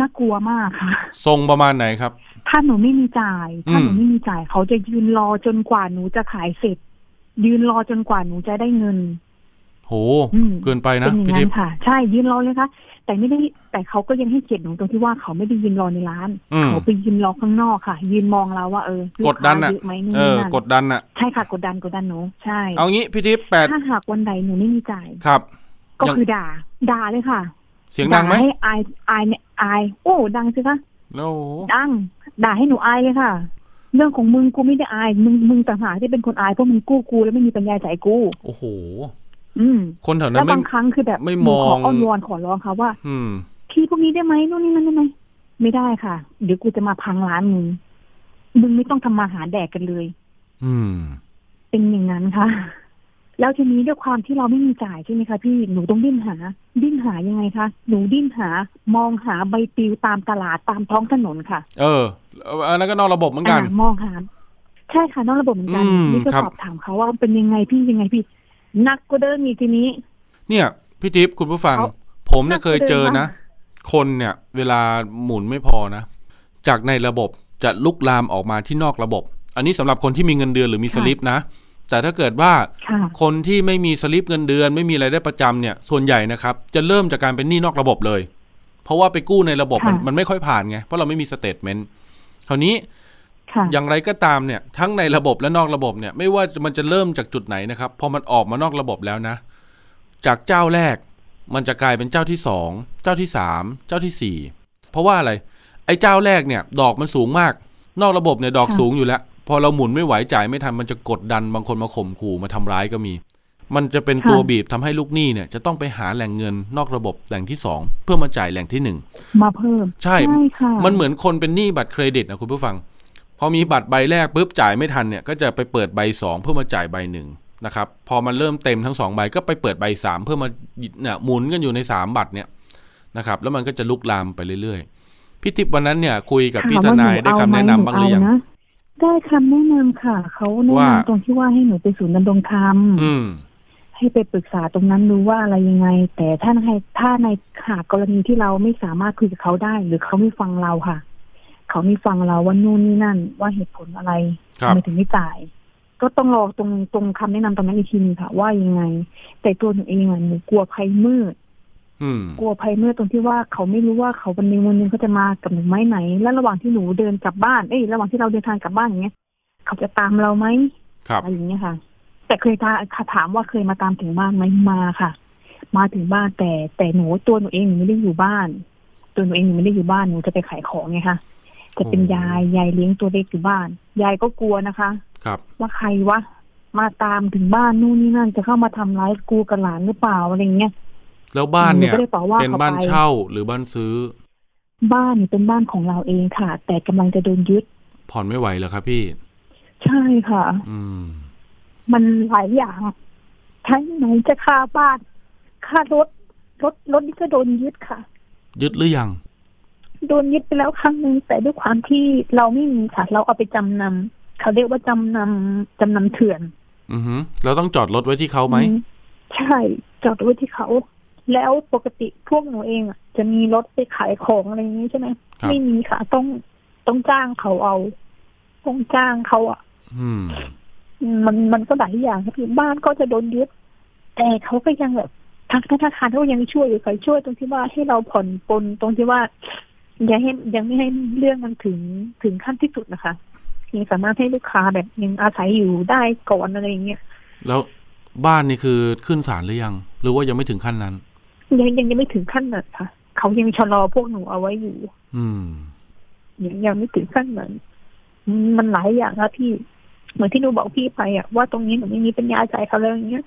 น่ากลัวมากค่ะ ทรงประมาณไหนครับ ถ้าหนูไม่มีจ่าย ถ้าหนูอืมไม่มีจ่าย เขาจะยืนรอจนกว่าหนูจะขายเสร็จ ยืนรอจนกว่าหนูจะได้เงิน โหอืมเกินไปเป็นะนอย่างพี่นั้ทิพนย์ค่ะ ใช่ยืนรอเลยค่ะ แต่ไม่ได้ แต่เขาก็ยังให้เกียรติหนูตรงที่ว่าเขาไม่ได้ยืนรอในร้านอืมเขาไปยืนรอข้างนอกค่ะ ยืนมองเราว่าเออลูกดดันค้าอะเยอะไหมนู่นเออนี่นั่นกดดันอะใช่ค่ะกดดันกดดันหนู ใช่ เอางี้พี่ทิพย์แปดถ้าหากวันใดหนูไม่มีจ่าย ครับ ก็ยังคือด่า ด่าเลยค่ะ เสียงดังไหมาให้อายอายเนี่ยอาย โอ้ ดังสิคะโอ้โหดัง ด่าให้หนูอายเลยค่ะ เรื่องของมึงกูไม่ได้อาย มึงมึงต่างหากที่เป็นคนอายเพราะมึงกู้กูแล้วไม่มีปัญญาจ่ายกูโอ้โห อืม คนแถวนั้แล้นวไม่บางครั้งคือแบบไม่หนูขอมองอ้อนวอนขอร้องค่ะว่า อืมพี่พวกนี้ได้ไหมนู่นนี่นั่นได้ไหมไม่ได้ค่ะ เดี๋ยวกูจะมาพังร้านมึงมึงไม่ต้องทำมาหาแดกกันเลย อืม เป็นอย่างนั้นค่ะ แล้วทีนี้ด้วยความที่เราไม่มีจ่ายใช่ไหมคะพี่หนูต้องดิ้นหา ดิ้นหายังไงคะหนูดิ้นหามองหาใบปลิวตามตลาดตามท้องถนนค่ะ เอออันนั้นก็นอกระบบเหมือนกันอ่ามองหาใช่ค่ะนอกระบบเหมือนกันอืมนี่ก็ครับสอบถามเขาว่าเป็นยังไงพี่ยังไงพี่นักก็เดินอีกทีนี้ เนี่ยพี่ทิพย์คุณผู้ฟังเขาผมเนี่ยน่าเคยเจอนะเดินคนเนี่ย เวลาหมุนไม่พอนะ จากในระบบจะลุกลามออกมาที่นอกระบบ อันนี้สำหรับคนที่มีเงินเดือนหรือมีสลิปนะ แต่ถ้าเกิดว่าค่ะคนที่ไม่มีสลิปเงินเดือน ไม่มีรายได้ประจำเนี่ย ส่วนใหญ่นะครับ จะเริ่มจากการเป็นหนี้นอกระบบเลย เพราะว่าไปกู้ในระบบมันค่ะมันไม่ค่อยผ่านไงเพราะเราไม่มี statement คราวนี้ค่ะอย่างไรก็ตามเนี่ย ทั้งในระบบและนอกระบบเนี่ย ไม่ว่ามันจะเริ่มจากจุดไหนนะครับพอมันออกมานอกระบบแล้วนะ จากเจ้าแรก มันจะกลายเป็นเจ้าที่สองเจ้าที่สามเจ้าที่สี่เพราะว่าอะไร ไอ้เจ้าแรกเนี่ย ดอกมันสูงมาก นอกระบบเนี่ยดอกค่ะสูงอยู่แล้ว พอเราหมุนไม่ไหวจ่ายไม่ทันมันจะกดดันบางคนมาข่มขู่มาทำร้ายก็มี มันจะเป็นตัวบีบทำให้ลูกหนี้เนี่ย จะต้องไปหาแหล่งเงินนอกระบบแหล่งที่สองเพื่อมาจ่ายแหล่งที่หนึ่งมาเพิ่ม ใช่ค่ะมันเหมือนคนเป็นหนี้บัตรเครดิตนะคุณผู้ฟังพอมีบัตรใบแรกปุ๊บจ่ายไม่ทันเนี่ยก็จะไปเปิดใบสองเพื่อมาจ่ายใบหนึ่งนะครับพอมันเริ่มเต็มทั้งสองใบก็ไปเปิดใบสามเพื่อมาเนี่ยหมุนกันอยู่ในสามบัตรเนี่ยนะครับ แล้วมันก็จะลุกลามไปเรื่อยๆพี่ทิพย์วันนั้นเนี่ย คุยกับพี่ทนายได้คำแนะนำบ้างหรือยังเนะ ได้คำแนะนำค่ะ เขาแนะว่านำตรงที่ว่าให้หนูไปศูนย์ดำรงธรรมอืมให้ไปปรึกษาตรงนั้นดูว่าอะไรยังไง แต่ถ้าในถ้าในหากกรณีที่เราไม่สามารถคุยกับเขาได้ หรือเขาไม่ฟังเราค่ะ เขาไม่ฟังเราว่านู่นนี่นั่น ว่าเหตุผลอะไรครับทำไมถึงไม่จ่าย ก็ต้องรอตรงตรงคำแนะนำตรงนั้นอีกทีนึงค่ะ ว่ายังไง แต่ตัวหนูเองอะหนูกลัวภัยมืดอืม กลัวภัยมืดตรงที่ว่าเขาไม่รู้ว่าเขาวันหนึงวันหนึงเขาจะมากับหนูไหมไหน แล้วระหว่างที่หนูเดินกลับบ้านเอ้ยระหว่างที่เราเดินทางกลับบ้านอย่างเงี้ย เขาจะตามเราไหมครับอะไรอย่างเงี้ยค่ะ แต่เคยทาถามว่าเคยมาตามถึงบ้านไหมมาค่ะ มาถึงบ้านแต่แต่หนูตัวหนูเองหนูไม่ได้อยู่บ้าน ตัวหนูเองหนูไม่ได้อยู่บ้านหนูจะไปขายของไงคะจะเป็นโอ้ยายยายเลี้ยงตัวเล็กอยู่บ้าน ยายก็กลัวนะคะ ครับ ว่าใครวะมาตามถึงบ้านนู่นนี่นั่นจะเข้ามาทำร้ายกูกับหลานหรือเปล่าอะไรเงี้ย แล้วบ้านเนี่ยหนูก็ได้ตอบว่าเป็นเขาบ้านไปเช่าหรือบ้านซื้อ บ้านเนี่ยเป็นบ้านของเราเองค่ะ แต่กำลังจะโดนยึด ผ่อนไม่ไหวเหรอครับพี่ ใช่ค่ะ อืม มันหลายอย่างทั้งไหนจะค่าบ้านค่ารถรถรถนี่ก็โดนยึดค่ะ ยึดหรือยัง โดนยึดไปแล้วครั้งหนึ่งแต่ด้วยความที่เราไม่มีค่ะ เราเอาไปจำนำเขาเรียกว่าจำนำจำนำเถื่อน อือหือเราต้องจอดรถไว้ที่เขาไหมอืใช่ จอดไว้ที่เขา แล้วปกติพวกหนูเองอะ จะมีรถไปขายของอะไรอย่างนี้ใช่ไหมครับไม่มีค่ะ ต้องต้องจ้างเขาเอา ต้องจ้างเขาอะอืมมันมันก็หลายอย่างครับพี่บ้านก็จะโดนยึดแต่เขาก็ยังแบบทางธนาคารเขาก็ยังช่วยอยู่คอยช่วยตรงที่ว่าให้เราผ่อนปลนตรงที่ว่ายังให้ยังไม่ให้เรื่องมันถึงถึงขั้นที่สุดนะคะยังสามารถให้ลูกค้าแบบยังอาศัยอยู่ได้ก่อนอะไรอย่างเงี้ยแล้วบ้านนี่คือขึ้นศาลหรือยัง หรือว่ายังไม่ถึงขั้นนั้น ยังยังยังไม่ถึงขั้นนั้นค่ะ เขายังชะลอพวกหนูเอาไว้อยู่ อืมยังยังไม่ถึงขั้นนั้นอืมมันหลายอย่างครับพี่ เหมือนที่หนูบอกพี่ไปอะว่าตรงนี้หนูไม่มีปัญญาจ่ายเขาแล้วอย่างเงี้ย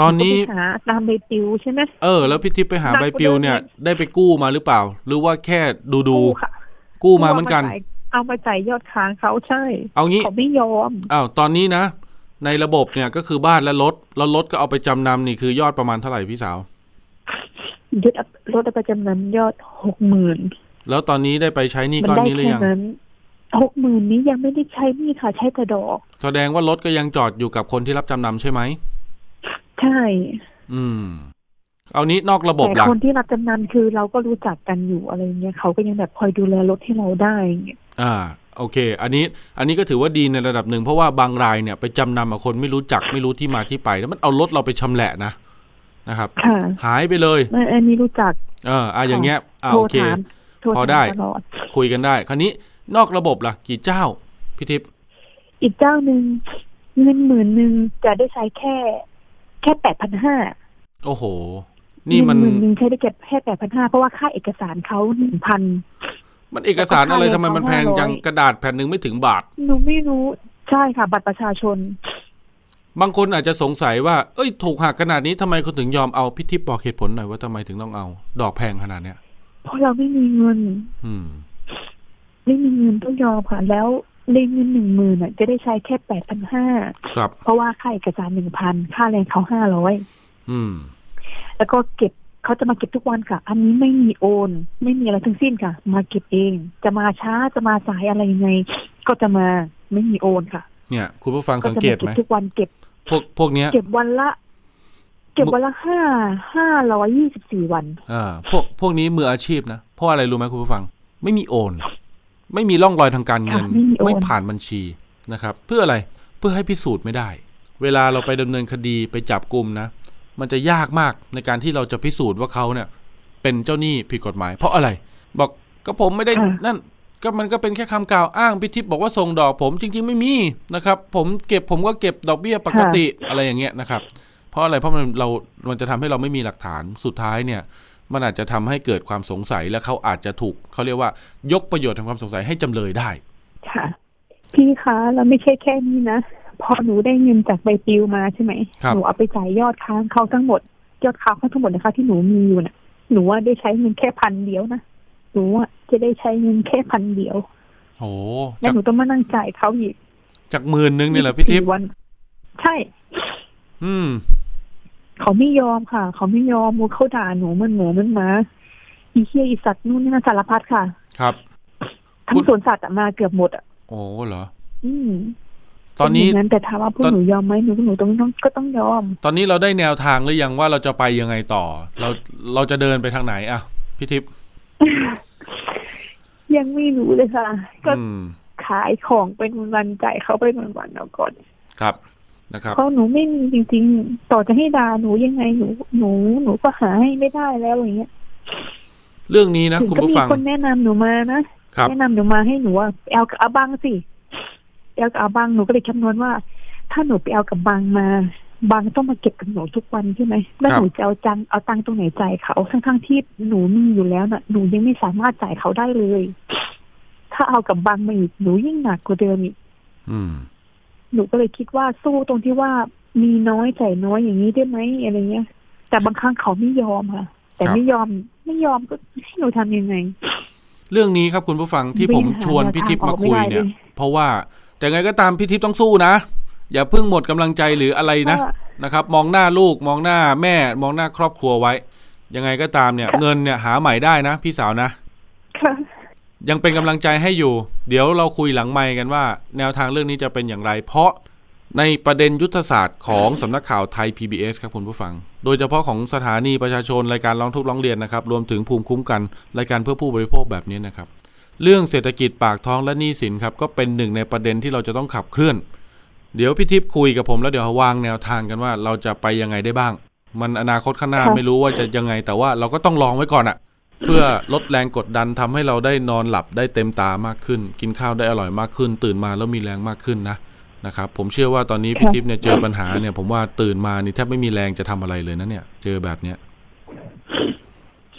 ตอนนี้หก็ไปหาตามใบปลิวใช่ไหมเออแล้วพี่ทิพย์ไปหาหนักใบกว่าปลิวเดิมเนี่ยอีกได้ไปกู้มาหรือเปล่า หรือว่าแค่ดูดูกู้ค่ะกู้มาเหมือนกันจ่ายเอามาจ่ายยอดค้างเขาใช่ เอางี้เขาไม่ยอมอ้าวตอนนี้นะ ในระบบเนี่ยก็คือบ้านและรถแล้วรถก็เอาไปจำนำนี่คือยอดประมาณเท่าไหร่พี่สาว ยึดรถประจำนำยอดหกหมื่นแล้วตอนนี้ได้ไปใช้หนี่มัก้อนได้นี้หรือแค่ยังนั้นหกหมื่นนี้ยังไม่ได้ใช้หนี่ค่ะ ใช้แต่ดอก แสดงว่ารถก็ยังจอดอยู่กับคนที่รับจำนำใช่ไหม ใช่ อืม เอานี้นอกระบบแต่ล่ะคนที่รับจำนำคือเราก็รู้จักกันอยู่อะไรเงี้ยเขาก็ยังแบบคอยดูแลรถให้เราได้อย่างเงี้ยอ่า โอเค อันนี้ อันนี้ก็ถือว่าดีในระดับหนึ่งเพราะว่าบางรายเนี่ยไปจำนำกับคนไม่รู้จักไม่รู้ที่มาที่ไป แล้วมันเอารถเราไปชำแหละนะ นะครับค่ะหายไปเลยเอออันนี้รู้จัก เอออะอย่างเงี้ยอ่าโทรโอเคถามโทรพอถามได้ตลอดคุยกันได้ คราวนี้นอกระบบล่ะ กี่เจ้าพี่ทิพย์อีกเจ้าหนึ่งเงินหมื่นหนึ่งจะได้ใช้แค่ แค่แปดพันห้าโอ้โห นี่มันหมื่นหนึ่งใช้ได้เก็บแค่แปดพันห้าเพราะว่าค่าเอกสารเขาหนึ่งพันมันเอกสารอะไรแล้วก็ทำไมมันแพงค่าแรงจังเขา500กระดาษแผ่นหนึ่งไม่ถึงบาทหนูไม่รู้ใช่ค่ะ บัตรประชาชน บางคนอาจจะสงสัยว่า เอ้ย ถูกหักขนาดนี้ทำไมเขาถึงยอมเอาพี่ทิพย์บอกเหตุผลหน่อยว่าทำไมถึงต้องเอา ดอกแพงขนาดเนี้ย เพราะเราไม่มีเงิน อืม ไม่มีเงินต้องยอมค่ะ แล้วเรียนเงินหนึ่งหมื่นอะ จะได้ใช้แค่แปดพันห้าครับ เพราะว่าค่าเอกสารหนึ่งพัน ค่าแรงเขาห้าร้อย อืม แล้วก็เก็บเขาจะมาเก็บทุกวันค่ะ อันนี้ไม่มีโอน ไม่มีอะไรทั้งสิ้นค่ะ มาเก็บเอง จะมาช้า จะมาสายอะไรยังไง ก็จะมา ไม่มีโอนค่ะ เนี่ยคุณผู้ฟังก็สังจะเกมาตเก็ไหบมทุกวันเก็บ พวกพวกเนี้ย เก็บวันละ เก็บวันละห้าห้าร้อยยี่สิบสี่วันอ่าพวกพวกนี้มืออาชีพนะเพราะอะไรรู้ไหมคุณผู้ฟัง ไม่มีโอน ไม่มีร่องรอยทางการเงินค่ะไม่มีโอนไม่ผ่านบัญชีนะครับ เพื่ออะไรเพื่อให้พิสูจน์ไม่ได้ เวลาเราไปดำเนินคดีไปจับกลุ่มนะมันจะยากมากในการที่เราจะพิสูจน์ว่าเขาเนี่ย เป็นเจ้าหนี้ผิดกฎหมาย เพราะอะไร บอกก็ผมไม่ได้ค่ะนั่น ก็มันก็เป็นแค่คำกล่าวอ้างพิทิพย์บอกว่าส่งดอกผมจริง ๆ ไม่มีนะครับ ผมเก็บผมก็เก็บดอกเบี้ยปกติอะไรอย่างเงี้ยนะครับ เพราะอะไรเพราะมันเรา มันจะทำให้เราไม่มีหลักฐานสุดท้ายเนี่ย มันอาจจะทำให้เกิดความสงสัยและเขาอาจจะถูกเขาเรียกว่ายกประโยชน์ทางความสงสัยให้จำเลยได้ ค่ะ พี่คะแล้วไม่ใช่แค่นี้นะพอหนูได้เงินจากใบปลิวมาใช่ไหมครับหนูเอาไปจ่ายยอดค้างเขาทั้งหมดยอดค้างเขาทั้งหมดนะคะที่หนูมีอยู่น่ะหนูว่าได้ใช้เงินแค่พันเดียวนะ หนูว่าจะได้ใช้เงินแค่พันเดียวโอ้แล้จาวกหนูต้องมานั่งจ่ายเขาอีก จากหมื่นนึงเนี่ยเหรอพี่ทิพย์สี่วัน ใช่ อืม เขาไม่ยอมค่ะ เขาไม่ยอมมูเขาด่าหนูเหมันหมูเหมันหมาอีเคียอีสัตว์นู่นนี่นั่นสารพัดค่ะ ครับ ทั้คุงณสวนสัตว์อะมาเกือบหมดอะโอ้เหรอ อืมตอนนี้เป็ย่างนั้นแต่ถามว่าพวกตอนหนูยอมไหมหนูหนูต้องต้องก็ต้องยอม ตอนนี้เราได้แนวทางหรือยังว่าเราจะไปยังไงต่อ เราเราจะเดินไปทางไหนอะพี่ทิพย์ ยังไม่รู้เลยค่ะ ก็อืมขายของเป็นวันๆจ่ายเขาไปวันๆเอาก่อนครับนะครับเพราะหนูไม่มีจริง ๆ ต่อจะให้ด่าหนูยังไงหนูหนูหนูก็หาให้ไม่ได้แล้วอย่างเงี้ยเรื่องนี้นะถึงคุณก็ผู้มีฟังคนแนะนำหนูมานะครับแนะนำหนูมาให้หนูว่าไปเอากับอาบังสิไปเอากับอาบังหนูก็เลยคำนวณว่า ถ้าหนูไปเอากับบังมา บังต้องมาเก็บกับหนูทุกวันใช่ไหมแล้วครับหนูจะเอาจังเอาตังค์ตรงไหนจ่ายเขาทั้งๆที่หนูมีอยู่แล้วน่ะหนูยังไม่สามารถจ่ายเขาได้เลย ถ้าเอากับบังมาอีกหนูยิ่งหนักกว่าเดิมอีกอืมหนูก็เลยคิดว่าสู้ตรงที่ว่ามีน้อยจ่ายน้อยอย่างนี้ได้ไหมอะไรเงี้ย แต่บางครั้งเขาไม่ยอมค่ะ แต่ครับไม่ยอมไม่ยอมก็ให้หนูทำยังไง เรื่องนี้ครับคุณผู้ฟังที่วิ่ผงมหาชวนแนวพี่ทิพย์ทางอมาอกไม่คุยได้เนี่ยเลยเพราะว่าแต่ไงก็ตามพี่ทิพย์ต้องสู้นะ อย่าเพิ่งหมดกำลังใจหรืออะไรนะค่ะนะครับ มองหน้าลูกมองหน้าแม่ มองหน้าครอบครัวไว้ ยังไงก็ตามเนี่ย เงินเนี่ยหาใหม่ได้นะพี่สาวนะค่ะยังเป็นกำลังใจให้อยู่ เดี๋ยวเราคุยหลังไมค์กันว่า แนวทางเรื่องนี้จะเป็นอย่างไร เพราะในประเด็นยุทธศาสตร์ของสำนักข่าวไทย PBS ครับคุณผู้ฟัง โดยเฉพาะของสถานีประชาชนรายการร้องทุกข์ร้องเรียนนะครับ รวมถึงภูมิคุ้มกัน รายการเพื่อผู้บริโภคแบบนี้นะครับ เรื่องเศรษฐกิจปากท้องและหนี้สินครับก็เป็นหนึ่งในประเด็นที่เราจะต้องขับเคลื่อน เดี๋ยวพี่ทิพย์คุยกับผมแล้วเดี๋ยววางแนวทางกันว่าเราจะไปยังไงได้บ้าง มันอนาคตข้างหน้าค่ะไม่รู้ว่าจะยังไง แต่ว่าเราก็ต้องลองไว้ก่อนอะเพื่อลดแรงกดดันทำให้เราได้นอนหลับได้เต็มตามากขึ้น กินข้าวได้อร่อยมากขึ้น ตื่นมาแล้วมีแรงมากขึ้นนะนะครับผมเชื่อว่าตอนนี้พี่ทิพย์เนี่ยเจอปัญหาเนี่ยผมว่าตื่นมานี่แทบไม่มีแรงจะทำอะไรเลยนะเนี่ย เจอแบบเนี้ย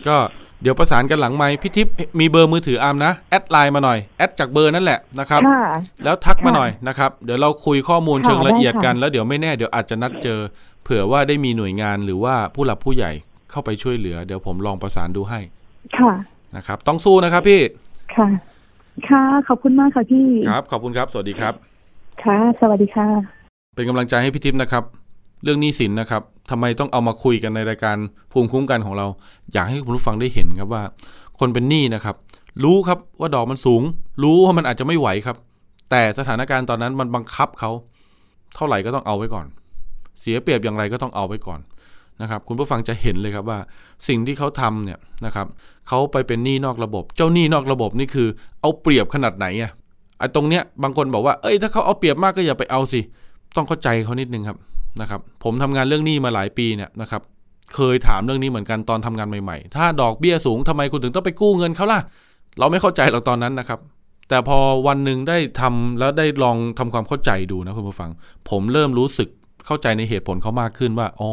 ก็ เดี๋ยวประสานกันหลังไมค์พี่ทิพย์มีเบอร์มือถืออามนะแอดไลน์มาหน่อยแอดจากเบอร์นั่นแหละนะครับค่ะแล้วทักมาค่ะหน่อยนะครับเดี๋ยวเราคุยข้อมูลค่ะเชิงละเอียดได้ค่ะกัน แล้วเดี๋ยวไม่แน่เดี๋ยวอาจจะนัดเจอ เผื่อว่าได้มีหน่วยงานหรือว่าผู้หลักผู้ใหญ่เข้าไปช่วยเหลือ เดี๋ยวผมลองประสานดูให้ ค่ะนะครับ ต้องสู้นะครับพี่ค่ะ ค่ะขอบคุณมากค่ะพี่ครับขอบคุณครับ สวัสดีครับ ค่ะ สวัสดีค่ะ เป็นกำลังใจให้พี่ทิพย์นะครับ เรื่องหนี้สินนะครับ ทำไมต้องเอามาคุยกันในรายการภูมิคุ้มกันของเรา อยากให้คุณผู้ฟังได้เห็นครับว่า คนเป็นหนี้นะครับ รู้ครับว่าดอกมันสูง รู้ว่ามันอาจจะไม่ไหวครับ แต่สถานการณ์ตอนนั้นมันบังคับเขา เท่าไหร่ก็ต้องเอาไว้ก่อน เสียเปรียบอย่างไรก็ต้องเอาไว้ก่อนนะครับ คุณผู้ฟังจะเห็นเลยครับว่า สิ่งที่เขาทำเนี่ยนะครับเขาไปเป็นหนี้นอกระบบ เจ้าหนี้นอกระบบนี่คือ เอาเปรียบขนาดไหนอะไอ้ตรงเนี้ยบางคนบอกว่าเอ้ยถ้าเขาเอาเปรียบมากก็อย่าไปเอาสิต้องเข้าใจเขานิดนึงครับ นะครับ ผมทำงานเรื่องหนี้มาหลายปีเนี่ยนะครับ เคยถามเรื่องนี้เหมือนกันตอนทำงานใหม่ๆ ถ้าดอกเบี้ยสูงทำไมคุณถึงต้องไปกู้เงินเขาล่ะ เราไม่เข้าใจหรอกตอนนั้นนะครับ แต่พอวันหนึ่งได้ทำแล้วได้ลองทำความเข้าใจดูนะคุณผู้ฟัง ผมเริ่มรู้สึกเข้าใจในเหตุผลเขามากขึ้นว่า อ๋อ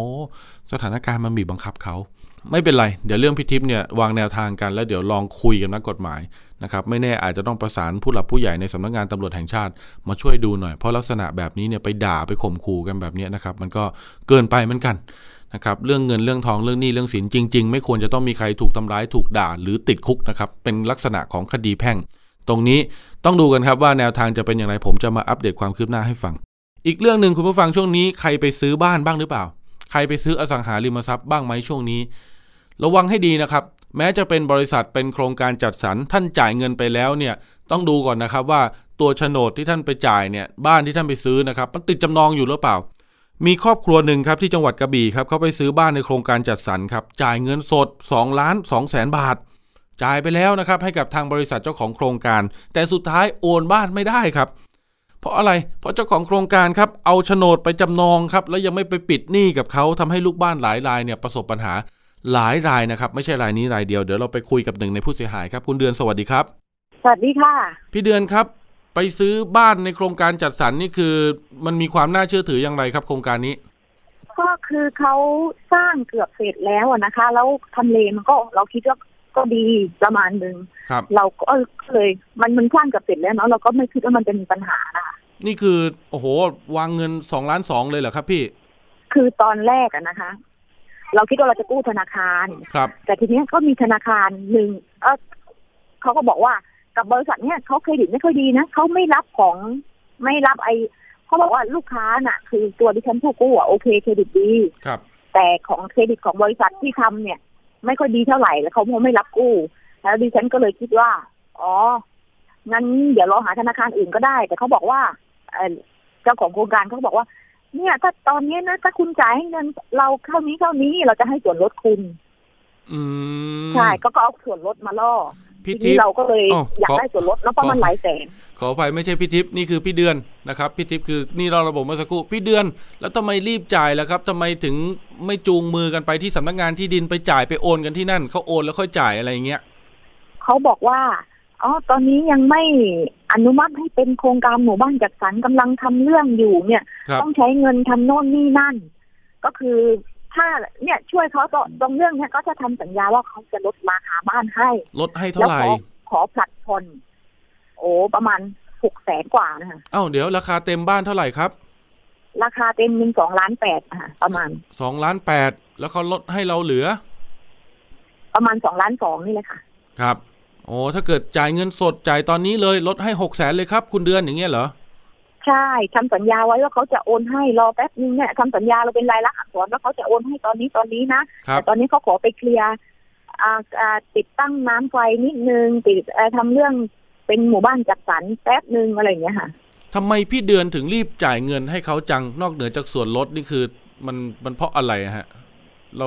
สถานการณ์มันบีบบังคับเขา ไม่เป็นไร เดี๋ยวเรื่องพิทิพย์เนี่ยวางแนวทางกันแล้วเดี๋ยวลองคุยกันนักกฎหมายนะครับไม่แน่อาจจะต้องประสานผู้หลักผู้ใหญ่ในสำนักงานตำรวจแห่งชาติมาช่วยดูหน่อย เพราะลักษณะแบบนี้เนี่ยไปด่าไปข่มขู่กันแบบนี้นะครับมันก็เกินไปเหมือนกันนะครับเรื่องเงินเรื่องทองเรื่องหนี้เรื่องสินจริง ๆ ไม่ควรจะต้องมีใครถูกทำร้ายถูกด่าหรือติดคุกนะครับเป็นลักษณะของคดีแพ่ง ตรงนี้ต้องดูกันครับว่าแนวทางจะเป็นอย่างไรผมจะมาอัปเดตความคืบหน้าให้ฟัง อีกเรื่องหนึ่งคุณผู้ฟังช่วงนี้ใครไปซื้อบ้านบ้างหรือเปล่า ใครไปซื้ออสังหาริมทรัพย์บ้างไหมช่วงนี้ ระวังให้ดีนะครับ แม้จะเป็นบริษัทเป็นโครงการจัดสรรท่านจ่ายเงินไปแล้วเนี่ยต้องดูก่อนนะครับว่าตัวโฉนดที่ท่านไปจ่ายเนี่ยบ้านที่ท่านไปซื้อนะครับมันติดจำนองอยู่หรือเปล่า มีครอบครัวหนึ่งครับที่จังหวัดกระบี่ครับเขาไปซื้อบ้านในโครงการจัดสรรครับจ่ายเงินสด2ล้าน2แสนบาท จ่ายไปแล้วนะครับให้กับทางบริษัทเจ้าของโครงการ แต่สุดท้ายโอนบ้านไม่ได้ครับเพราะอะไร เพราะเจ้าของโครงการครับเอาโฉนดไปจำนองครับแล้วยังไม่ไปปิดหนี้กับเขาทำให้ลูกบ้านหลายรายเนี่ยประสบปัญหา หลายรายนะครับ ไม่ใช่รายนี้รายเดียวเดี๋ยวเราไปคุยกับหนึ่งในผู้เสียหายครับ คุณเดือนสวัสดีครับ สวัสดีค่ะ พี่เดือนครับ ไปซื้อบ้านในโครงการจัดสรรนี่คือ มันมีความน่าเชื่อถืออย่างไรครับ โครงการนี้ ก็คือเขาสร้างเกือบเสร็จแล้วอะนะคะ แล้วทำเลมันก็เราคิดว่าก็ดีประมาณหนึ่งครับ เราก็เลยมันมันสร้างเกือบเสร็จแล้วเนาะเราก็ไม่คิดว่ามันจะมีปัญหานะคะนี่คือโอ้โหวางเงินสองล้านสองเลยเหรอครับพี่ คือตอนแรกอะนะคะ เราคิดว่าเราจะกู้ธนาคาร ครับ แต่ทีเนี้ยก็มีธนาคารหนึ่งเออเขาก็บอกว่ากับบริษัทเนี้ยเขาเครดิตไม่ค่อยดีนะเขาไม่รับของไม่รับไอเขาบอกว่าลูกค้าน่ะ คือตัวดิฉันผู้กู้อะโอเคเครดิตดีครับ แต่ของเครดิตของบริษัทที่ทำเนี่ย ไม่ค่อยดีเท่าไหร่แล้วเขาไม่รับกู้ แล้วดิฉันก็เลยคิดว่า อ๋องั้นเดี๋ยวเราหาธนาคารอื่นก็ได้ แต่เขาบอกว่าเอ่อเจ้าของโครงการเขาบอกว่า เนี่ยถ้าตอนนี้นะถ้าคุณจ่ายให้เงินเราเท่านี้เท่านี้เราจะให้ส่วนลดคุณ อืมใช่ก็ก็เอาส่วนลดมาล่อพี่ทีทินี้พย์เราก็เลยอ้าวอยากขอได้ส่วนลดแล้วเพราะมันหลายแสนขออภัยไม่ใช่พี่ทิพย์นี่คือพี่เดือนนะครับพี่ทิพย์คือนี่เราระบบเมื่อสักครู่พี่เดือน แล้วทำไมรีบจ่ายล่ะครับทำไมถึงไม่จูงมือกันไปที่สำนักงานที่ดินไปจ่ายไปโอนกันที่นั่นเขาโอนแล้วค่อยจ่ายอะไรอย่างเงี้ยเขาบอกว่า อ๋อ ตอนนี้ยังไม่อนุมัติให้เป็นโครงการหมู่บ้านจัดสรรกำลังทำเรื่องอยู่เนี่ยครับต้องใช้เงินทำโน่นนี่นั่น ก็คือถ้าเนี่ยช่วยเขาตรงตรงเรื่องเนี้ยก็จะทำสัญญาว่าเขาจะลดราคาบ้านให้ ลดให้เท่าแล้วไหร่ขอขอผลัดผ่อนโอ้ประมาณหกแสนกว่านะคะเอ้าเดี๋ยวราคาเต็มบ้านเท่าไหร่ครับ ราคาเต็มหนึ่งสองล้านแปดค่ะ ประมาณสองล้านแปดแล้วเขาลดให้เราเหลือ ประมาณสองล้านสองนี่เลยค่ะ ครับ โอ้ถ้าเกิดจ่ายเงินสดจ่ายตอนนี้เลยลดให้หกแสนเลยครับ คุณเดือนอย่างเงี้ยเหรอใช่ทำสัญญาไว้ว่าเขาจะโอนให้รอแป๊บนึงเนี่ยทำสัญญาเราเป็นลายลักษณ์อักษรว่าเขาจะโอนให้ตอนนี้ตอนนี้นะครับแต่ตอนนี้เขาขอไปเคลียร์อ่าอ่าติดตั้งน้ำไฟนิดนึงติดเอ่อทำเรื่องเป็นหมู่บ้านจัดสรรแป๊บนึงอะไรอย่างเงี้ยค่ะทำไมพี่เดือนถึงรีบจ่ายเงินให้เขาจังนอกเหนือจากส่วนลดนี่คือ มันมันเพราะอะไรอะฮะ เรา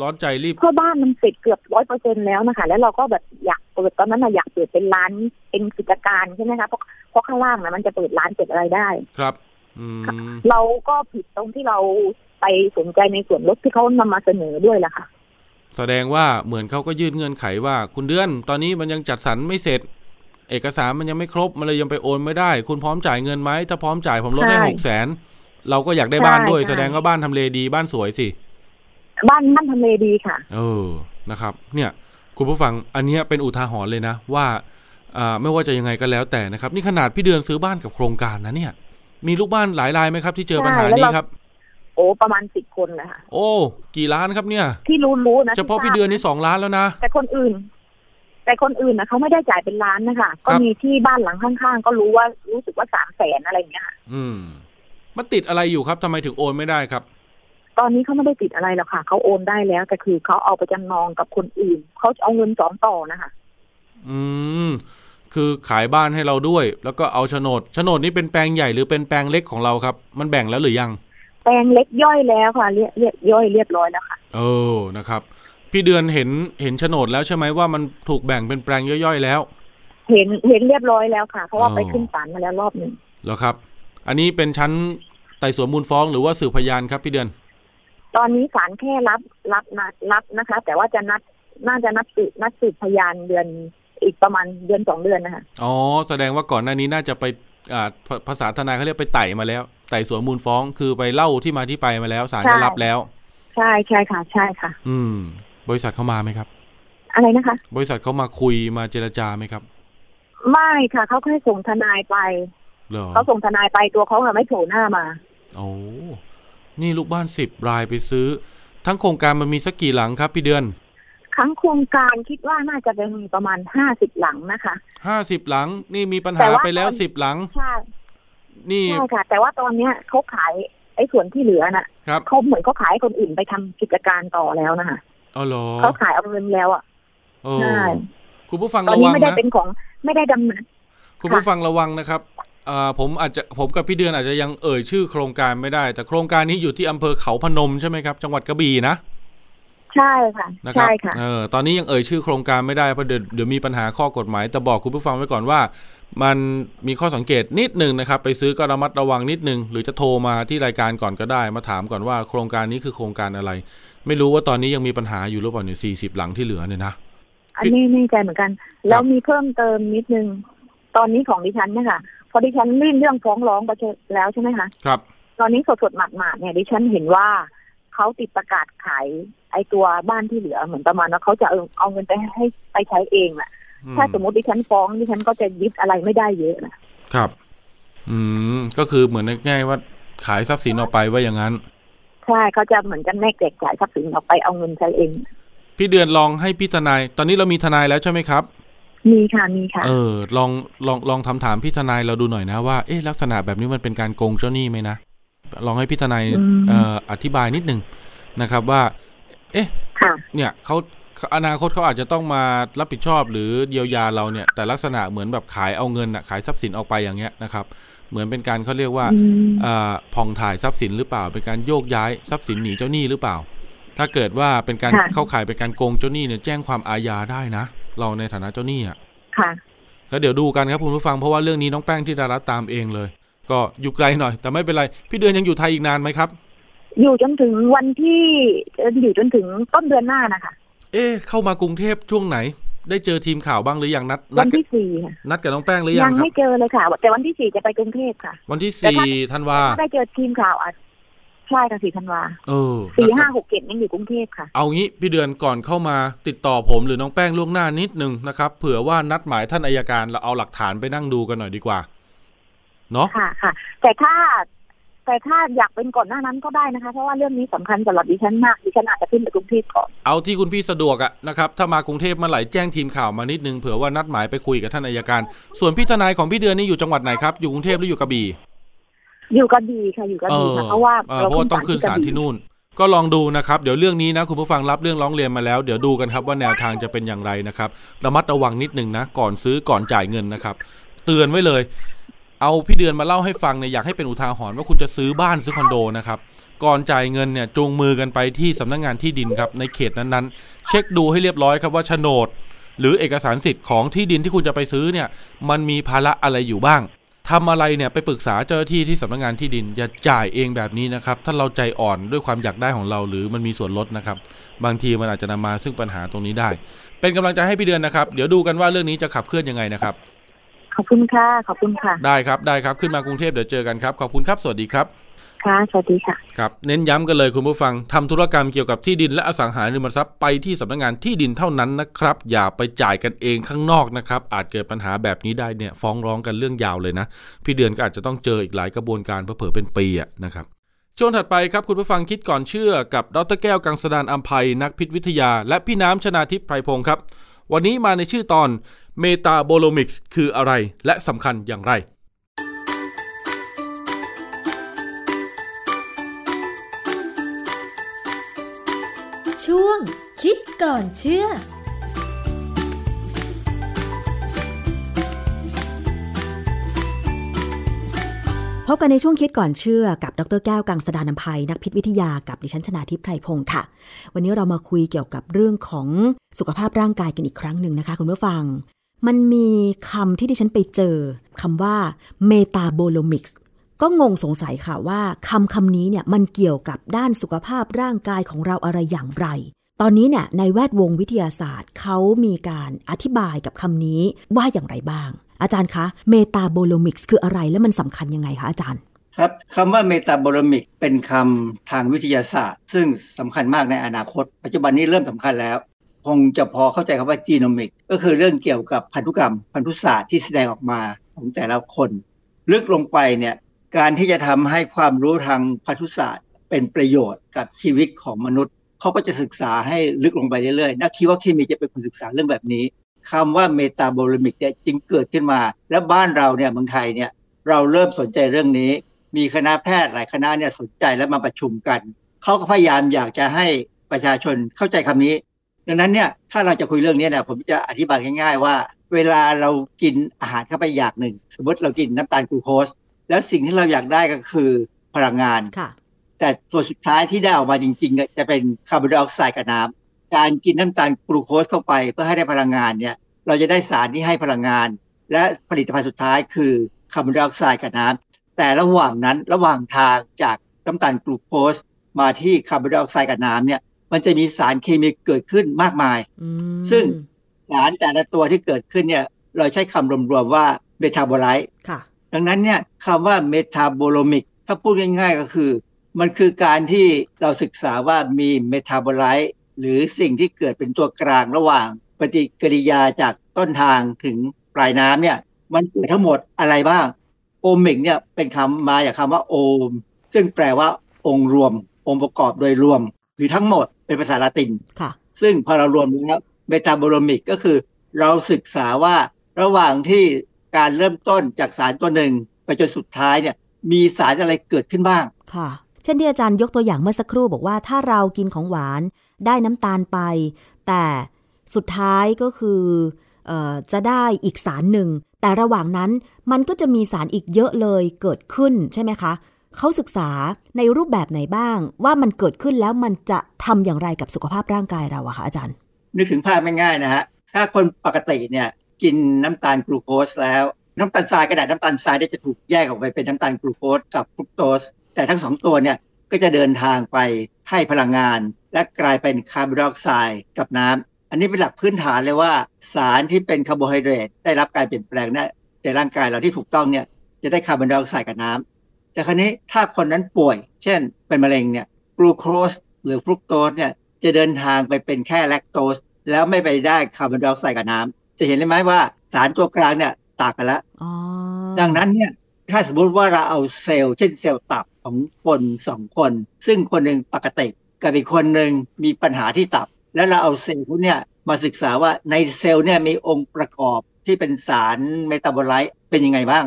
ร้อนใจรีบเพราะบ้านมันเสร็จเกือบร้อยเปอร์เซ็นแล้วนะคะ แล้วเราก็แบบอยากเปิดตอนนั้นเราอยากเปิดเป็นร้านเป็นกิจการใช่ไหมคะเพราะเพราะข้างล่างนะมันจะเปิดร้านเปิดอะไรได้ครับอืมเราก็ผิดตรงที่เราไปสนใจในส่วนลดที่เขานำมาเสนอด้วยแหละค่ะ แสดงว่าเหมือนเขาก็ยื่นเงื่อนไขว่า คุณเดือน ตอนนี้มันยังจัดสรรไม่เสร็จ เอกสารมันยังไม่ครบ มันเลยยังไปโอนไม่ได้ คุณพร้อมจ่ายเงินไหมถ้าพร้อมจ่ายผมลดให้ใช่หกแสนเราก็อยากได้บ้านด้วยใช่แสดงว่าบ้านทำเลดีบ้านสวยสิ บ้านบ้านทำเลดีค่ะ เออนะครับ เนี่ย คุณผู้ฟังอันเนี้ยเป็นอุทาหรณ์เลยนะว่าอ่าไม่ว่าจะยังไงก็แล้วแต่นะครับ นี่ขนาดพี่เดือนซื้อบ้านกับโครงการนะเนี่ย มีลูกบ้านหลายรายไหมครับ ที่เจอปัญหาใช่แล้วนี้เราครับ โอ้ประมาณสิบคนเลยค่ะ โอ้กี่ล้านครับเนี่ย ที่รู้รู้นะเฉพาะที่พี่ทรบเดือนนี่สองล้านแล้วนะแต่คนอื่น แต่คนอื่นนะเขาไม่ได้จ่ายเป็นล้านนะคะก็ครับมีที่บ้านหลังข้างๆ ก็รู้ว่ารู้สึกว่าสามแสนอะไรอย่างเงี้ยค่ะอืมมันติดอะไรอยู่ครับทำไมถึงโอนไม่ได้ครับ ตอนนี้เขาไม่ได้ติดอะไรหรอกค่ะ เขาโอนได้แล้วแต่คือเขาเอาไปจำนองกับคนอื่น เขาจะเอาเงินสองต่อนะคะ อืม คือขายบ้านให้เราด้วย แล้วก็เอาโฉนด โฉนดนี่เป็นแปลงใหญ่หรือเป็นแปลงเล็กของเราครับ มันแบ่งแล้วหรือยัง แปลงเล็กย่อยแล้วค่ะเรียเรียย่อยเรียบร้อยแล้วค่ะ เออ นะครับ พี่เดือนเห็นเห็นโฉนดแล้วใช่ไหมว่ามันถูกแบ่งเป็นแปลงย่อยๆแล้ว เห็นเห็นเรียบร้อยแล้วค่ะ เพราะว่าอ๋อไปขึ้นศาลมาแล้วรอบหนึ่งเหรอครับ อันนี้เป็นชั้นไต่สวนมูลฟ้องหรือว่าสืบพยานครับพี่เดือน ตอนนี้ศาลแค่รับรับนัดรับนะคะ แต่ว่าจะนัดน่าจะนัดสืบนัดสืบพยานเดือนอีกประมาณเดือนสองเดือนนะคะอ๋อแสดงว่าก่อนหน้านี้น่าจะไปอ่าภาภาษาทนายเขาเรียกไปไต่มาแล้ว ไต่สวนมูลฟ้องคือไปเล่าที่มาที่ไปมาแล้วศาลก็รับแล้ว ใช่ใช่ค่ะ ใช่ค่ะ อืม บริษัทเขามาไหมครับ อะไรนะคะ บริษัทเขามาคุยมาเจรจาไหมครับ ไม่ค่ะเขาแค่ส่งทนายไปเหรอเขาส่งทนายไปตัวเขาอะไม่โผล่หน้ามา โอ้ นี่ลูกบ้านสิบรายไปซื้อ ทั้งโครงการมันมีสักกี่หลังครับพี่เดือนครั้งโครงการคิดว่าน่าจะเป็นประมาณห้าสิบหลังนะคะห้าสิบหลัง นี่มีปัญแต่หาว่าไปแล้วตอนสิบหลังใช่นี่ใช่ค่ะ แต่ว่าตอนเนี้ยเขาขายไอ้ส่วนที่เหลือน่ะครับเขาเหมือนเขาขายให้คนอื่นไปทำกิจการต่อแล้วนะคะอ๋อเหรอเขาขายเอาเงินแล้วอะโอ้ใช่คุณผู้ฟังตอนระนี้วังไม่ได้นะเป็นของไม่ได้ดำเนินคุณผู้ฟังระวังนะครับอ่า ผมอาจจะผมกับพี่เดือนอาจจะยังเอ่ยชื่อโครงการไม่ได้ แต่โครงการนี้อยู่ที่อำเภอเขาพนมใช่ไหมครับ จังหวัดกระบี่นะใช่ค่ะนะครัใช่ค่ะเออตอนนี้ยังเอ่ยชื่อโครงการไม่ได้เพราะเดี๋ยวเดี๋ยวมีปัญหาข้อกฎหมายแต่บอกคุณผู้ฟังไว้ก่อนว่า มันมีข้อสังเกตนิดหนึ่งนะครับ ไปซื้อก็ระมัดระวังนิดหนึ่งหรือจะโทรมาที่รายการก่อนก็ได้ มาถามก่อนว่าโครงการนี้คือโครงการอะไร ไม่รู้ว่าตอนนี้ยังมีปัญหาอยู่หรือเปล่าเนี่ยสี่สิบหลังที่เหลือเนี่ยนะอันนี้ไม่แน่ใจเหมือนกัน แล้วมีเพิ่มเติมนิดนึงตอนนี้ของดิฉันเนี่ยค่ะ พอดิฉันยื่นเรื่องฟ้องร้องไปแล้วใช่ไหมคะครับ ตอนนี้สดสดๆหมาดๆเนี่ยดิฉันเห็นว่าเขาติดประกาศขายไอตัวบ้านที่เหลือเหมือนประมาณว่าเขาจะเอาเอาเงินไปให้ไปใช้เองแหละอืมถ้าสมมติดิฉันฟ้องดิฉันก็จะยึดอะไรไม่ได้เยอะนะครับ อืมก็คือเหมือนง่ายๆว่าขายทรัพย์สินออกไปว่าอย่างนั้นใช่เขาจะเหมือนกันแนกแจกจ่ายทรัพย์สินออกไปเอาเงินใช้เอง พี่เดือนลองให้พี่ทนาย ตอนนี้เรามีทนายแล้วใช่ไหมครับ มีค่ะมีค่ะ เออ ลองลองลองทำถามพี่ทนายเราดูหน่อยนะว่าเอ๊ะลักษณะแบบนี้มันเป็นการโกงเจ้าหนี้ไหมนะลองให้พี่ทนายอืมเอ่ออธิบายนิดนึงนะครับว่า เอ๊ะค่ะเนี่ยเขาอนาคตเขาอาจจะต้องมารับผิดชอบหรือเยียวยาเราเนี่ย แต่ลักษณะเหมือนแบบขายเอาเงินอะขายทรัพย์สินออกไปอย่างเงี้ยนะครับ เหมือนเป็นการเขาเรียกว่าอืมอ่าผ่องถ่ายทรัพย์สินหรือเปล่า เป็นการโยกย้ายทรัพย์สินหนีเจ้าหนี้หรือเปล่า ถ้าเกิดว่าเป็นการค่ะเข้าข่ายเป็นการโกงเจ้าหนี้เนี่ยแจ้งความอาญาได้นะ เราในฐานะเจ้าหนี้อะค่ะแล้วเดี๋ยวดูกันครับคุณผู้ฟังเพราะว่าเรื่องนี้น้องแป้งที่ดารัตตามเองเลย ก็อยู่ไกลหน่อย แต่ไม่เป็นไรพี่เดือนยังอยู่ไทยอีกนานไหมครับ อยู่จนถึงวันที่เอ่ออยู่จนถึงต้นเดือนหน้านะคะ เอ๊ะเข้ามากรุงเทพช่วงไหน ได้เจอทีมข่าวบ้างหรือยังนัดนัวัดนกับที่สี่ค่ะนัดกับน้องแป้งหรือยัยังงครับไม่เจอเลยค่ะ แต่วันที่สี่จะไปกรุงเทพค่ะ วันที่แต่สี่ถ้าธันวาถ้าได้เจอทีมข่าวอะ ใช่ค่ะสี่ธันวาเออสี่นะคห้ารับหกเจ็ดยังอยู่กรุงเทพค่ะ เอางี้พี่เดือนก่อนเข้ามาติดต่อผมหรือน้องแป้งล่วงหน้านิดนึงนะครับ เผื่อว่านัดหมายท่านอายการเราเอาหลักฐานไปนั่งดูกันหน่อยดีกว่า เนาะค่ะค่ะ แต่ถ้าแต่ถ้าอยากเป็นก่อนหน้านั้นก็ได้นะคะ เพราะว่าเรื่องนี้สำคัญสำหรับดิฉันมากดิฉันอาจจะขึ้นไปกรุงเทพก่อนเอาที่คุณพี่สะดวกอะนะครับถ้ามากรุงเทพเมื่อไหร่แจ้งทีมข่าวมานิดนึงเผื่อว่านัดหมายไปคุยกับท่านอายการ ส่วนพี่ทนายของพี่เดือนนี่อยู่จังหวัดไหนครับอยู่กรุงเทพหรืออยู่กระบี่ อยู่กันดีค่ะอยู่กันดีค่ะเพราะว่าเพราะว่าต้องขึ้นศาลที่นู่น ก็ลองดูนะครับ เดี๋ยวเรื่องนี้นะคุณผู้ฟังรับเรื่องร้องเรียนมาแล้ว เดี๋ยวดูกันครับว่าแนวทางจะเป็นอย่างไรนะครับระมัดระวังนิดนึงนะก่อนซื้อก่อนจ่ายเงินนะครับ เตือนไว้เลย เอาพี่เดือนมาเล่าให้ฟังเนี่ยอยากให้เป็นอุทาหรณ์ว่าคุณจะซื้อบ้านซื้อคอนโดนะครับก่อนจ่ายเงินเนี่ยจูงมือกันไปที่สำนักงงานที่ดินครับในเขตนั้นๆ เช็คดูให้เรียบร้อยครับว่าโฉนด หรือเอกสารสิทธิ์ของที่ดินที่คุณจะไปซื้อเนี่ย มันมีภาระอะไรอยู่บ้าง ทำอะไรเนี่ยไปปรึกษาเจ้าหน้าที่ที่สำนักงานที่ดินอย่าจ่ายเองแบบนี้นะครับ ถ้าเราใจอ่อนด้วยความอยากได้ของเรา หรือมันมีส่วนลดนะครับ บางทีมันอาจจะนำมาซึ่งปัญหาตรงนี้ได้ เป็นกำลังใจให้พี่เดือนนะครับ เดี๋ยวดูกันว่าเรื่องนี้จะขับเคลื่อนยังไงนะครับ ขอบคุณค่ะ ขอบคุณค่ะ ได้ครับได้ครับขึ้นมากรุงเทพเดี๋ยวเจอกันครับ ขอบคุณครับ สวัสดีครับ ค่ะ สวัสดีค่ะ ครับ เน้นย้ำกันเลยคุณผู้ฟังทำธุรกรรมเกี่ยวกับที่ดินและอสังหาริมทรัพย์ไปที่สำนักงานที่ดินเท่านั้นนะครับ อย่าไปจ่ายกันเองข้างนอกนะครับ อาจเกิดปัญหาแบบนี้ได้เนี่ยฟ้องร้องกันเรื่องยาวเลยนะ พี่เดือนก็อาจจะต้องเจออีกหลายกระบวนการเผลอเป็นปีอะนะครับช่วงถัดไปครับคุณผู้ฟังคิดก่อนเชื่อกับดรแก้วกังสดานอัมภัยนักพิษวิทยา และพี่น้ำชนาทิพย์ไพรพงศ์ครับ วันนี้มาในชื่อตอนเมตาโบโลมิกส์คืออะไรและสำคัญอย่างไร วง คิดก่อนเชื่อพบกันในช่วงคิดก่อนเชื่อกับดรแก้วกังสดานนภัยนักพิษวิทยากับดิฉันชนาทิพย์ไพรพงศ์ค่ะ วันนี้เรามาคุยเกี่ยวกับเรื่องของสุขภาพร่างกายกันอีกครั้งหนึ่งนะคะคุณผู้ฟัง มันมีคำที่ดิฉันไปเจอคำว่าเมตาโบโลมิกส์ก็งงสงสัยค่ะว่าคำคำนี้เนี่ยมันเกี่ยวกับด้านสุขภาพร่างกายของเราอะไรอย่างไร ตอนนี้เนี่ยในแวดวงวิทยาศาสตร์เขามีการอธิบายกับคำนี้ว่าอย่างไรบ้าง อาจารย์คะ metabolomics คืออะไรและมันสำคัญยังไงคะอาจารย์ครับคำว่า metabolomic เป็นคำทางวิทยาศาสตร์ ซึ่งสำคัญมากในอนาคต ปัจจุบันนี้เริ่มสำคัญแล้ว คงจะพอเข้าใจคำว่า genomic ก็คือเรื่องเกี่ยวกับพันธุกรรม พันธุศาสตร์ที่แสดงออกมาของแต่ละคน ลึกลงไปเนี่ยการที่จะทำให้ความรู้ทางพันธุศาสตร์เป็นประโยชน์กับชีวิตของมนุษย์ เขาก็จะศึกษาให้ลึกลงไปเรื่อยๆ นักชีวเคมีจะเป็นคนศึกษาเรื่องแบบนี้คำว่าเมตาบอลมิกเนี่ยจึงเกิดขึ้นมา และบ้านเราเนี่ยเมืองไทยเนี่ยเราเริ่มสนใจเรื่องนี้ มีคณะแพทย์หลายคณะเนี่ยสนใจและมาประชุมกัน เขาก็พยายามอยากจะให้ประชาชนเข้าใจคำนี้ ดังนั้นเนี่ยถ้าเราจะคุยเรื่องนี้เนี่ยผมจะอธิบายง่าย ๆ ว่า เวลาเรากินอาหารเข้าไปอย่างหนึ่ง สมมติเรากินน้ำตาลกลูโคส แล้วสิ่งที่เราอยากได้ก็คือพลังงานค่ะ แต่ตัวสุดท้ายที่ได้ออกมาจริงๆ จะเป็นคาร์บอนไดออกไซด์กับน้ำการกินน้ำตาลกลูโคสเข้าไปเพื่อให้ได้พลังงานเนี่ยเราจะได้สารที่ให้พลังงาน และผลิตภัณฑ์สุดท้ายคือคาร์บอนไดออกไซด์กับน้ำแต่ระหว่างนั้นระหว่างทางจากน้ำตาลกลูโคสมาที่คาร์บอนไดออกไซด์กับน้ำเนี่ยมันจะมีสารเคมีเกิดขึ้นมากมาย ซึ่งสารแต่ละตัวที่เกิดขึ้นเนี่ยเราใช้คำรวมๆว่า metabolite ค่ะดังนั้นเนี่ยคำว่า metabolomic ถ้าพูดง่ายๆก็คือ มันคือการที่เราศึกษาว่ามีเมตาบอไลต์หรือสิ่งที่เกิดเป็นตัวกลางระหว่าง ปฏิกิริยาจากต้นทางถึงปลายน้ำเนี่ย มันเกิดทั้งหมดอะไรบ้าง โอมิกเนี่ยเป็นคำมาจากคำว่าโอม ซึ่งแปลว่าองค์รวม องค์ประกอบโดยรวม หรือทั้งหมดเป็นภาษาละตินค่ะ ซึ่งพอเรารวมแล้วเมตาโบโลมิกก็คือ เราศึกษาว่าระหว่างที่การเริ่มต้นจากสารตัวหนึ่งไปจนสุดท้ายเนี่ย มีสารอะไรเกิดขึ้นบ้างค่ะ เช่นที่อาจารย์ยกตัวอย่างเมื่อสักครู่บอกว่าถ้าเรากินของหวานได้น้ำตาลไป แต่สุดท้ายก็คือออจะได้อีกสารหนึ่ง แต่ระหว่างนั้นมันก็จะมีสารอีกเยอะเลยเกิดขึ้นใช่ไหมคะเขาศึกษาในรูปแบบไหนบ้าง ว่ามันเกิดขึ้นแล้วมันจะทำอย่างไรกับสุขภาพร่างกายเราอะคะอาจารย์ นึกถึงภาพไม่ง่ายนะฮะถ้าคนปกติเนี่ยกินน้ำตาลกลูโคสแล้ว น้ำตาลทรายกระดาษน้ำตาลทรายเนี่ยจะถูกแยกออกไปเป็นน้ำตาลกลูโคสกับฟรุกโตส แต่ทั้งสองตัวเนี่ยก็จะเดินทางไปให้พลังงาน และกลายเป็นคาร์บอนไดออกไซด์กับน้ำอันนี้เป็นหลักพื้นฐานเลยว่า สารที่เป็นคาร์โบไฮเดรตได้รับการเปลี่ยนแปลงเนี่ยในร่างกายเราที่ถูกต้องเนี่ยจะได้คาร์บอนไดออกไซด์กับน้ำแต่คราวนี้ถ้าคนนั้นป่วย เช่น เป็นมะเร็งเนี่ยกลูโคสหรือฟรุกโตสเนี่ยจะเดินทางไปเป็นแค่แลคโตสแล้วไม่ไปได้คาร์บอนไดออกไซด์กับน้ำจะเห็นได้ไหมว่าสารตัวกลางเนี่ยต่างกันแล้วอ๋อดังนั้นเนี่ยถ้าสมมติว่าเราเอาเซลล์เช่นเซลล์ตับ ของคนสองคน ซึ่งคนหนึ่งปกติกับอีกคนหนึ่งมีปัญหาที่ตับ แล้วเราเอาเซลล์พวกเนี่ยมาศึกษาว่าในเซลล์เนี่ยมีองค์ประกอบที่เป็นสาร metabolite เป็นยังไงบ้าง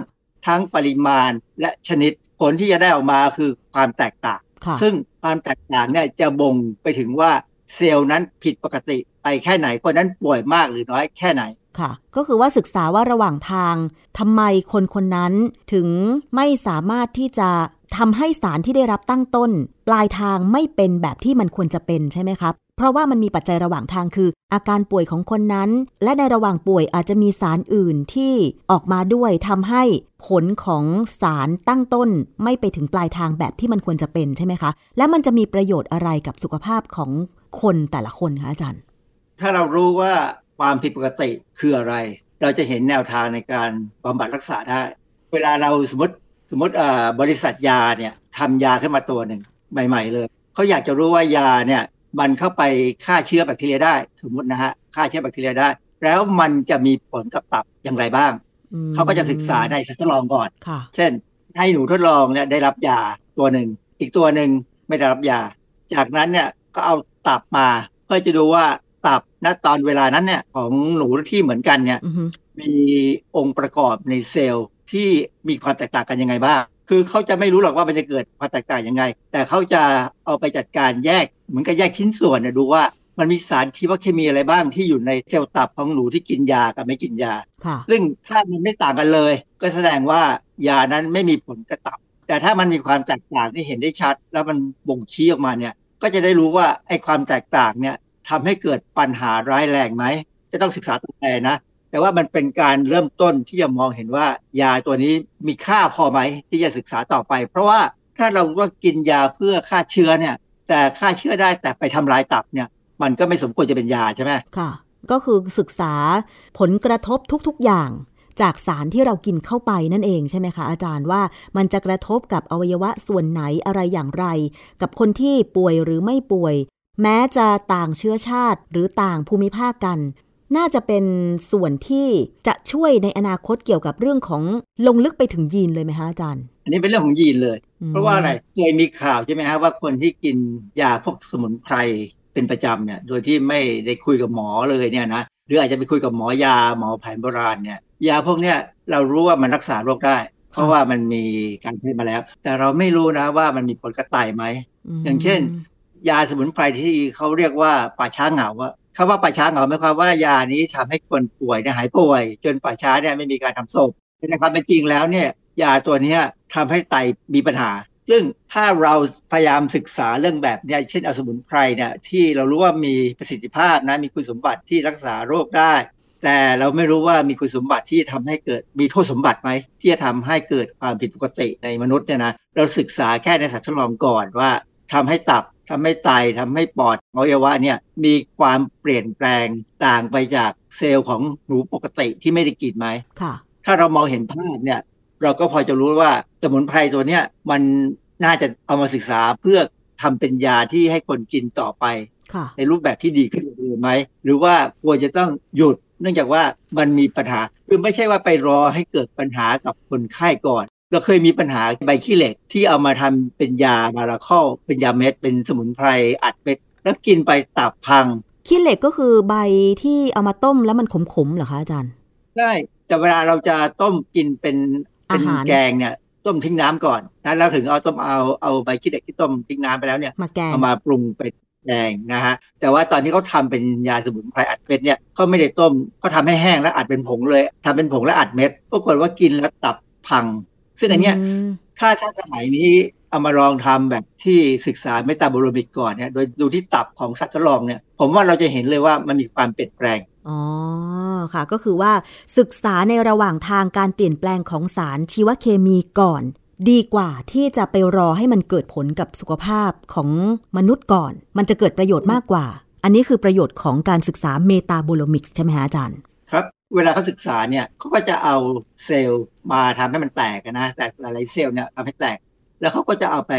ทั้งปริมาณและชนิดผลที่จะได้ออกมาคือความแตกต่างค่ะซึ่งความแตกต่างเนี่ยจะบ่งไปถึงว่าเซลล์นั้นผิดปกติไปแค่ไหนคนนั้นป่วยมากหรือน้อยแค่ไหนค่ะ ก็คือว่าศึกษาว่าระหว่างทางทำไมคนคนนั้นถึงไม่สามารถที่จะ ทำให้สารที่ได้รับตั้งต้น ปลายทางไม่เป็นแบบที่มันควรจะเป็นใช่ไหมครับ เพราะว่ามันมีปัจจัยระหว่างทางคือ อาการป่วยของคนนั้น และในระหว่างป่วยอาจจะมีสารอื่นที่ออกมาด้วยทำให้ผลของสารตั้งต้น ไม่ไปถึงปลายทางแบบที่มันควรจะเป็นใช่ไหมคะ และมันจะมีประโยชน์อะไรกับสุขภาพของคนแต่ละคนคะอาจารย์ ถ้าเรารู้ว่าความผิดปกติคืออะไร เราจะเห็นแนวทางในการบำบัดรักษาได้ เวลาเราสมมติ มมติเอ่อบริษัทยาเนี่ยทำยาขึ้นมาตัวหนึ่งใหม่ ๆ เลยเขาอยากจะรู้ว่ายาเนี่ยมันเข้าไปฆ่าเชื้อแบคทีเรียได้ สมมตินะฮะฆ่าเชื้อแบคทีเรียได้ แล้วมันจะมีผลกับตับอย่างไรบ้างอืมเขาก็จะศึกษาในสัตว์ทดลองก่อนค่ะเช่น ให้หนูทดลองเนี่ยได้รับยาตัวหนึ่ง อีกตัวหนึ่งไม่ได้รับยา จากนั้นเนี่ยก็เอาตับมาเพื่อจะดูว่าตับณตอนเวลานั้นเนี่ยของหนูที่เหมือนกันเนี่ยอือฮึมีองค์ประกอบในเซลล์ ที่มีความแตกต่างกันยังไงบ้าง คือเขาจะไม่รู้หรอกว่ามันจะเกิดความแตกต่างยังไง แต่เขาจะเอาไปจัดการแยก เหมือนกับแยกชิ้นส่วนเนี่ยดูว่ามันมีสารชีวเคมีอะไรบ้างที่อยู่ในเซลล์ตับของหนูที่กินยากับไม่กินยาค่ะซึ่งถ้ามันไม่ต่างกันเลย ก็แสดงว่ายานั้นไม่มีผลกระตับ แต่ถ้ามันมีความแตกต่างที่เห็นได้ชัด แล้วมันบ่งชี้ออกมาเนี่ย ก็จะได้รู้ว่าไอ้ความแตกต่างเนี่ยทำให้เกิดปัญหาร้ายแรงไหม จะต้องศึกษาต่อไปนะ แต่ว่ามันเป็นการเริ่มต้นที่จะมองเห็นว่ายาตัวนี้มีค่าพอไหมที่จะศึกษาต่อไป เพราะว่าถ้าเราว่ากินยาเพื่อฆ่าเชื้อเนี่ย แต่ฆ่าเชื้อได้แต่ไปทำลายตับเนี่ย มันก็ไม่สมควรจะเป็นยาใช่ไหมค่ะ ก็คือศึกษาผลกระทบทุกๆอย่างจากสารที่เรากินเข้าไปนั่นเองใช่ไหมคะอาจารย์ว่ามันจะกระทบกับอวัยวะส่วนไหนอะไรอย่างไร กับคนที่ป่วยหรือไม่ป่วย แม้จะต่างเชื้อชาติหรือต่างภูมิภาคกัน น่าจะเป็นส่วนที่จะช่วยในอนาคตเกี่ยวกับเรื่องของลงลึกไปถึงยีนเลยไหมคะอาจารย์ อันนี้เป็นเรื่องของยีนเลยอืมเพราะว่าอะไรเคยมีข่าวใช่ไหมฮะว่าคนที่กินยาพวกสมุนไพรเป็นประจำเนี่ยโดยที่ไม่ได้คุยกับหมอเลยเนี่ยนะหรืออาจจะไปคุยกับหมอยาหมอแผนโบราณเนี่ยยาพวกเนี้ยเรารู้ว่ามันรักษาโรคได้ เพราะว่ามันมีการใช้มาแล้ว แต่เราไม่รู้นะว่ามันมีผลกระต่ายไหมมอย่างเช่น ยาสมุนไพรที่เขาเรียกว่าป่าช้าเหงาว่า คำว่าป่าช้าเหงาหมายความว่ายานี้ทำให้คนป่วยเนี่ยหายป่วย จนป่าช้าเนี่ยไม่มีการทำศพในความเป็นจริงแล้วเนี่ยยาตัวนี้ยทำให้ไตมีปัญหา ซึ่งถ้าเราพยายามศึกษาเรื่องแบบเนี้ยเช่นอสมุนไพรเนี่ยที่เรารู้ว่ามีประสิทธิภาพนะมีคุณสมบัติที่รักษาโรคได้ แต่เราไม่รู้ว่ามีคุณสมบัติที่ทำให้เกิดมีโทษสมบัติไหมที่จะทำให้เกิดความผิดปกติในมนุษย์เนี่ยนะเราศึกษาแค่ในสัตว์ทดลองก่อนว่าทำให้ตับ ทำให้ไตทำให้ปอดอวัยวะเนี่ยมีความเปลี่ยนแปลงต่างไปจากเซลล์ของหนูปกติที่ไม่ได้กินไหมค่ะ ถ้าเรามองเห็นภาพเนี่ย เราก็พอจะรู้ว่าสมุนไพรตัวเนี้ยมันน่าจะเอามาศึกษาเพื่อทำเป็นยาที่ให้คนกินต่อไปค่ะในรูปแบบที่ดีขึ้นกว่าเดิมไหม หรือว่าควรจะต้องหยุด เนื่องจากว่ามันมีปัญหา คือไม่ใช่ว่าไปรอให้เกิดปัญหากับคนไข้ก่อน เราเคยมีปัญหาใบขี้เหล็กที่เอามาทำเป็นยามาราคอลเป็นยาเม็ด เป็นสมุนไพรอัดเม็ดแล้วกินไปตับพัง ขี้เหล็กก็คือใบที่เอามาต้มแล้วมันขมๆเหรอคะอาจารย์ได้แต่เวลาเราจะต้มกินเป็นเป็นอาหารแกงเนี่ยต้มทิ้งน้ำก่อนนะแล้วถึงเอาต้มเอาเอาใบขี้เหล็กที่ต้มทิ้งน้ำไปแล้วเนี่ยมาแกงเอามาปรุงเป็นแกงนะฮะแต่ว่าตอนที่เขาทำเป็นยาสมุนไพรอัดเม็ดเนี่ยเขาไม่ได้ต้มเขาทำให้แห้งแล้วอัดเป็นผงเลยทำเป็นผงแล้วอัดเม็ดปรากฏว่ากินแล้วตับพัง ซึ่งอันเนี้ยมถ้าถ้าสมัยนี้เอามาลองทำแบบที่ศึกษาเมตาโบโลมิกก่อนเนี่ยโดยดูที่ตับของสัตว์ทดลองเนี่ย ผมว่าเราจะเห็นเลยว่ามันมีความเปลี่ยนแปลงอ๋อค่ะ ก็คือว่าศึกษาในระหว่างทางการเปลี่ยนแปลงของสารชีวเคมีก่อน ดีกว่าที่จะไปรอให้มันเกิดผลกับสุขภาพของมนุษย์ก่อน มันจะเกิดประโยชน์มากกว่า อันนี้คือประโยชน์ของการศึกษาเมตาโบโลมิกใช่ไหมฮะอาจารย์ครับ เวลาเขาศึกษาเนี่ยเขาก็จะเอาเซลล์มาทำให้มันแตกอะนะแต่หลายๆเซลล์เนี่ยทำให้แตก แล้วเขาก็จะเอาไป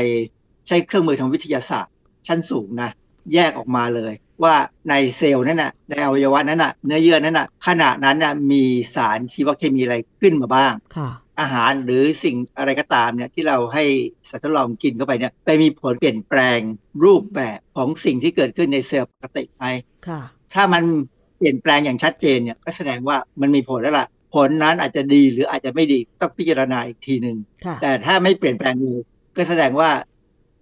ใช้เครื่องมือทางวิทยาศาสตร์ ชั้นสูงนะแยกออกมาเลย ว่าในเซลล์นั้นน่ะในอวัยวะนั้นน่ะเนื้อเยื่อนั้นน่ะขณะนั้นน่ะมีสารชีวเคมีอะไรขึ้นมาบ้างค่ะอาหารหรือสิ่งอะไรก็ตามเนี่ยที่เราให้สัตว์ทดลองกินเข้าไปเนี่ยไปมีผลเปลี่ยนแปลงรูปแบบของสิ่งที่เกิดขึ้นในเซลล์ปกติไหมค่ะถ้ามัน เปลี่ยนแปลงอย่างชัดเจนเนี่ยก็แสดงว่ามันมีผลแล้วล่ะผลนั้นอาจจะดีหรืออาจจะไม่ดีต้องพิจารณาอีกทีหนึ่งค่ะแต่ถ้าไม่เปลี่ยนแปลงเลยก็แสดงว่า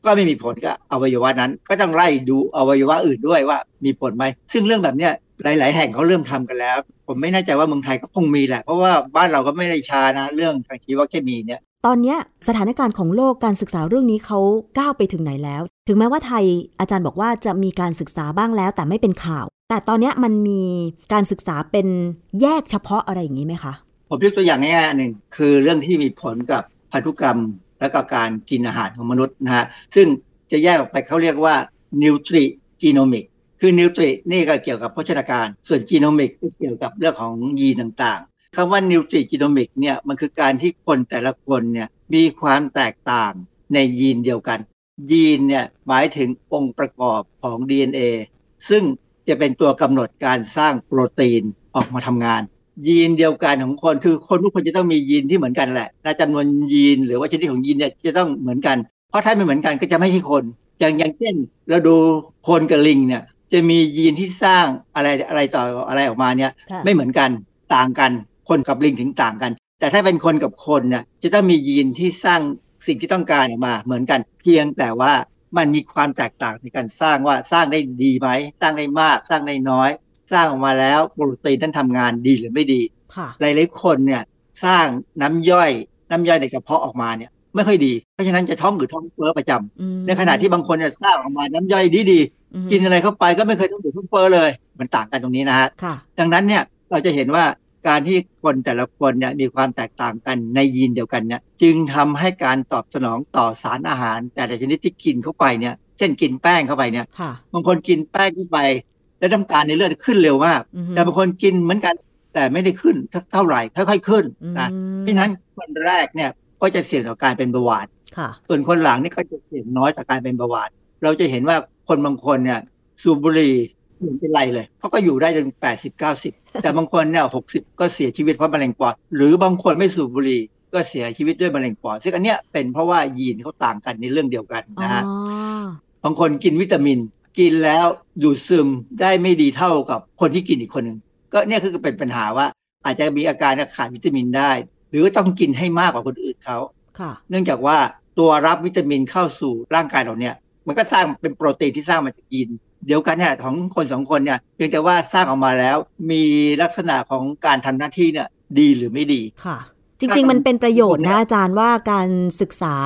ก็ไม่มีผลกับอวัยวะนั้น ก็ต้องไล่ดูอวัยวะอื่นด้วยว่ามีผลไหมซึ่งเรื่องแบบเนี้ยหลาย ๆ แห่งเขาเริ่มทำกันแล้ว ผมไม่แน่ใจว่าเมืองไทยก็คงมีแหละ เพราะว่าบ้านเราก็ไม่ได้ช้านะเรื่องทางชีวเคมีเนี่ยตอนเนี้ยสถานการณ์ของโลกการศึกษาเรื่องนี้เขาก้าวไปถึงไหนแล้ว ถึงแม้ว่าไทยอาจารย์บอกว่าจะมีการศึกษาบ้างแล้ว แต่ไม่เป็นข่าว แต่ตอนนี้มันมีการศึกษาเป็นแยกเฉพาะอะไรอย่างนี้ไหมคะ ผมยกตัวอย่างง่ายๆหนึ่งคือเรื่องที่มีผลกับพันธุกรรมและก็การกินอาหารของมนุษย์นะฮะซึ่งจะแยกออกไปเขาเรียกว่า nutrigenomic คือ nutri นี่ก็เกี่ยวกับโภชนาการ ส่วน genomic ก็เกี่ยวกับเรื่องของยีนต่างๆคำว่านิวทริจีโนมิกเนี่ยมันคือการที่คนแต่ละคนเนี่ยมีความแตกต่างในยีนเดียวกัน ยีนเนี่ยหมายถึงองค์ประกอบของ DNA ซึ่ง จะเป็นตัวกำหนดการสร้างโปรตีนออกมาทำงาน ยีนเดียวกันของคนคือคนทุกคนจะต้องมียีนที่เหมือนกันแหละและจำนวนยีนหรือว่าชนิดของยีนเนี่ยจะต้องเหมือนกัน เพราะถ้าไม่เหมือนกันก็จะไม่ใช่คนอย่างอย่างเช่นเราดูคนกับลิงเนี่ยจะมียีนที่สร้างอะไรอะไรต่ออะไรออกมาเนี่ยค่ะไม่เหมือนกันต่างกัน คนกับลิงถึงต่างกัน แต่ถ้าเป็นคนกับคนเนี่ยจะต้องมียีนที่สร้างสิ่งที่ต้องการออกมาเหมือนกัน เพียงแต่ว่า มันมีความแตกต่างในการสร้างว่าสร้างได้ดีไหม สร้างได้มาก สร้างได้น้อย สร้างออกมาแล้วโปรตีนนั้นทำงานดีหรือไม่ดีค่ะหลายๆคนเนี่ยสร้างน้ำย่อยน้ำย่อยในกระเพาะออกมาเนี่ยไม่ค่อยดี เพราะฉะนั้นจะท้องอืดท้องเฟ้อประจำอืมในขณะที่บางคนเนี่ยสร้างออกมาน้ำย่อยดีอืมๆกินอะไรเข้าไปก็ไม่เคยท้องอืดท้องเฟ้อเลย มันต่างกันตรงนี้นะฮะค่ะดังนั้นเนี่ยเราจะเห็นว่า การที่คนแต่ละคนเนี่ยมีความแตกต่างกันในยีนเดียวกันเนี่ยจึงทำให้การตอบสนองต่อสารอาหาร แต่ละชนิดที่กินเข้าไปเนี่ยเช่นกินแป้งเข้าไปเนี่ยค่ะบางคนกินแป้งเข้าไป แล้วน้ำตาลในเลือดขึ้นเร็วมากอือฮึแต่บางคนกินเหมือนกันแต่ไม่ได้ขึ้นเท่าไหร่ค่อยๆขึ้นนะอืมเพราะฉะนั้นคนแรกเนี่ยก็จะเสี่ยงต่อการเป็นเบาหวานค่ะส่วนคนหลังนี่ก็จะเสี่ยงน้อยต่อการเป็นเบาหวาน เราจะเห็นว่าคนบางคนเนี่ยสูบบุหรี่ไม่ เห็นเป็นไรเลยเขาก็อยู่ได้จนแปดสิบเก้าสิบแต่บางคนเนี่ยหกสิบก็เสียชีวิตเพราะมะเร็งปอด หรือบางคนไม่สูบบุหรี่ก็เสียชีวิตด้วยมะเร็งปอดซึ่งอันเนี้ยเป็นเพราะว่ายีนเขาต่างกันในเรื่องเดียวกันอ๋อนะฮะบางคนกินวิตามิน กินแล้วดูดซึมได้ไม่ดีเท่ากับคนที่กินอีกคนหนึ่งก็เนี่ยคือเป็นปัญหาว่า อาจจะมีอาการขาดวิตามินได้ หรือต้องกินให้มากกว่าคนอื่นเขาค่ะเนื่องจากว่าตัวรับวิตามินเข้าสู่ร่างกายเราเนี่ยมันก็สร้างเป็นโปรตีนที่สร้างมาจากยีน เดียวกันเนี่ยของคนสองคนเนี่ยเพียงแต่ว่าสร้างออกมาแล้วมีลักษณะของการทำหน้าที่เนี่ยดีหรือไม่ดีค่ะ จริง ๆ มันเป็นประโยชน์นะอาจารย์ว่าการศึกษา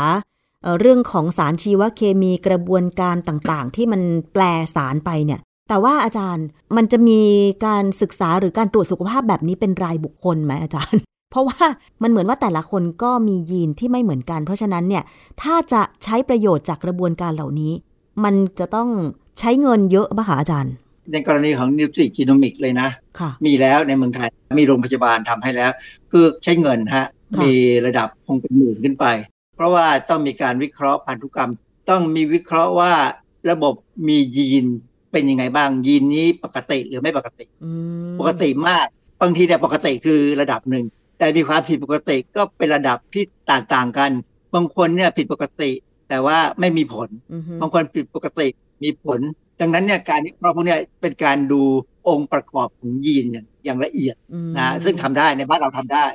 เอ่อเรื่องของสารชีวเคมีกระบวนการต่างๆ ที่มันแปลสารไปเนี่ยแต่ว่าอาจารย์มันจะมีการศึกษาหรือการตรวจสุขภาพแบบนี้เป็นรายบุคคลไหมอาจารย์ เพราะว่ามันเหมือนว่าแต่ละคนก็มียีนที่ไม่เหมือนกัน เพราะฉะนั้นเนี่ยถ้าจะใช้ประโยชน์จากกระบวนการเหล่านี้ มันจะต้องใช้เงินเยอะป่ะคะอาจารย์ ในกรณีของนิวทริจีโนมิกเลยนะค่ะมีแล้วในเมืองไทย มีโรงพยาบาลทำให้แล้ว คือใช้เงินฮะค่ะมีระดับคงเป็นหมื่นขึ้นไป เพราะว่าต้องมีการวิเคราะห์พันธุกรรม ต้องมีวิเคราะห์ว่าระบบมียีนเป็นยังไงบ้าง ยีนนี้ปกติหรือไม่ปกติอืมปกติมาก บางทีเนี่ยปกติคือระดับหนึ่ง แต่มีความผิดปกติก็เป็นระดับที่ต่างๆกัน บางคนเนี่ยผิดปกติ แต่ว่าไม่มีผลอือฮึบางคนผิดปกติมีผล ดังนั้นเนี่ยการวิเคราะห์พวกเนี้ยเป็นการดูองค์ประกอบของยีนอย่างอย่างละเอียดอืมนะซึ่งทำได้ในบ้านเราทำได้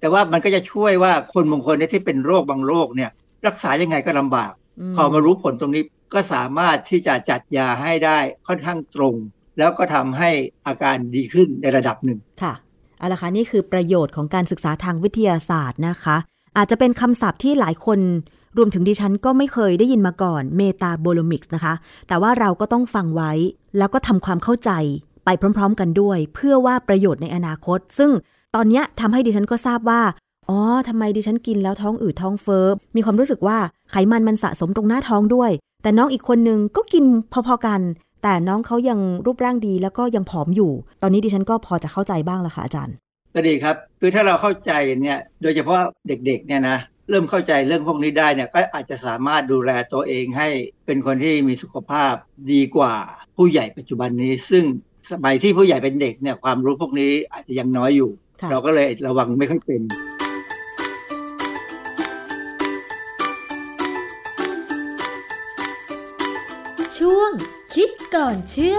แต่ว่ามันก็จะช่วยว่าคนบางคนเนี่ยที่เป็นโรคบางโรคเนี่ยรักษายังไงก็ลำบาก พอมารู้ผลตรงนี้ก็สามารถที่จะจัดยาให้ได้ค่อนข้างตรง แล้วก็ทำให้อาการดีขึ้นในระดับหนึ่งค่ะเอาละค่ะนี่คือประโยชน์ของการศึกษาทางวิทยาศาสตร์นะคะ อาจจะเป็นคำศัพท์ที่หลายคน รวมถึงดิฉันก็ไม่เคยได้ยินมาก่อนเมตาโบโลมิกส์นะคะ แต่ว่าเราก็ต้องฟังไว้ แล้วก็ทำความเข้าใจไปพร้อม ๆ กันด้วย เพื่อว่าประโยชน์ในอนาคต ซึ่งตอนนี้ทำให้ดิฉันก็ทราบว่าอ๋อทำไมดิฉันกินแล้วท้องอืดท้องเฟ้อมีความรู้สึกว่าไขมันมันสะสมตรงหน้าท้องด้วย แต่น้องอีกคนนึงก็กินพอๆกัน แต่น้องเขายังรูปร่างดีแล้วก็ยังผอมอยู่ ตอนนี้ดิฉันก็พอจะเข้าใจบ้างแล้วค่ะอาจารย์ก็ดีครับ คือถ้าเราเข้าใจเนี่ย โดยเฉพาะเด็กๆเนี่ยนะ เริ่มเข้าใจเรื่องพวกนี้ได้เนี่ยก็อาจจะสามารถดูแลตัวเองให้เป็นคนที่มีสุขภาพดีกว่าผู้ใหญ่ปัจจุบันนี้ ซึ่งสมัยที่ผู้ใหญ่เป็นเด็กเนี่ยความรู้พวกนี้อาจจะยังน้อยอยู่ค่ะเราก็เลยระวังไม่ค่อยเป็นช่วงคิดก่อนเชื่อ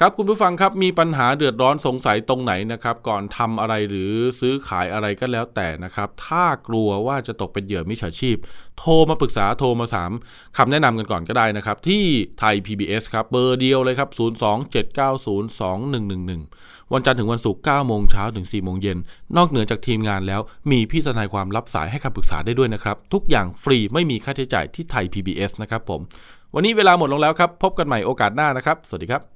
ครับคุณผู้ฟังครับมีปัญหาเดือดร้อนสงสัยตรงไหนนะครับ ก่อนทำอะไรหรือซื้อขายอะไรก็แล้วแต่นะครับ ถ้ากลัวว่าจะตกเป็นเหยื่อมิจฉาชีพ โทรมาปรึกษาโทรมาสามคำแนะนำกันก่อนก็ได้นะครับ ที่ไทย PBS ครับเบอร์เดียวเลยครับ 027902111 วันจันทร์ถึงวันศุกร์9โมงเช้าถึง4โมงเย็นนอกเหนือจากทีมงานแล้ว มีพี่ทนายความรับสายให้คำปรึกษาได้ด้วยนะครับ ทุกอย่างฟรีไม่มีค่าใช้จ่ายที่ไทย PBS นะครับผมวันนี้เวลาหมดลงแล้วครับ พบกันใหม่โอกาสหน้านะครับ สวัสดีครับ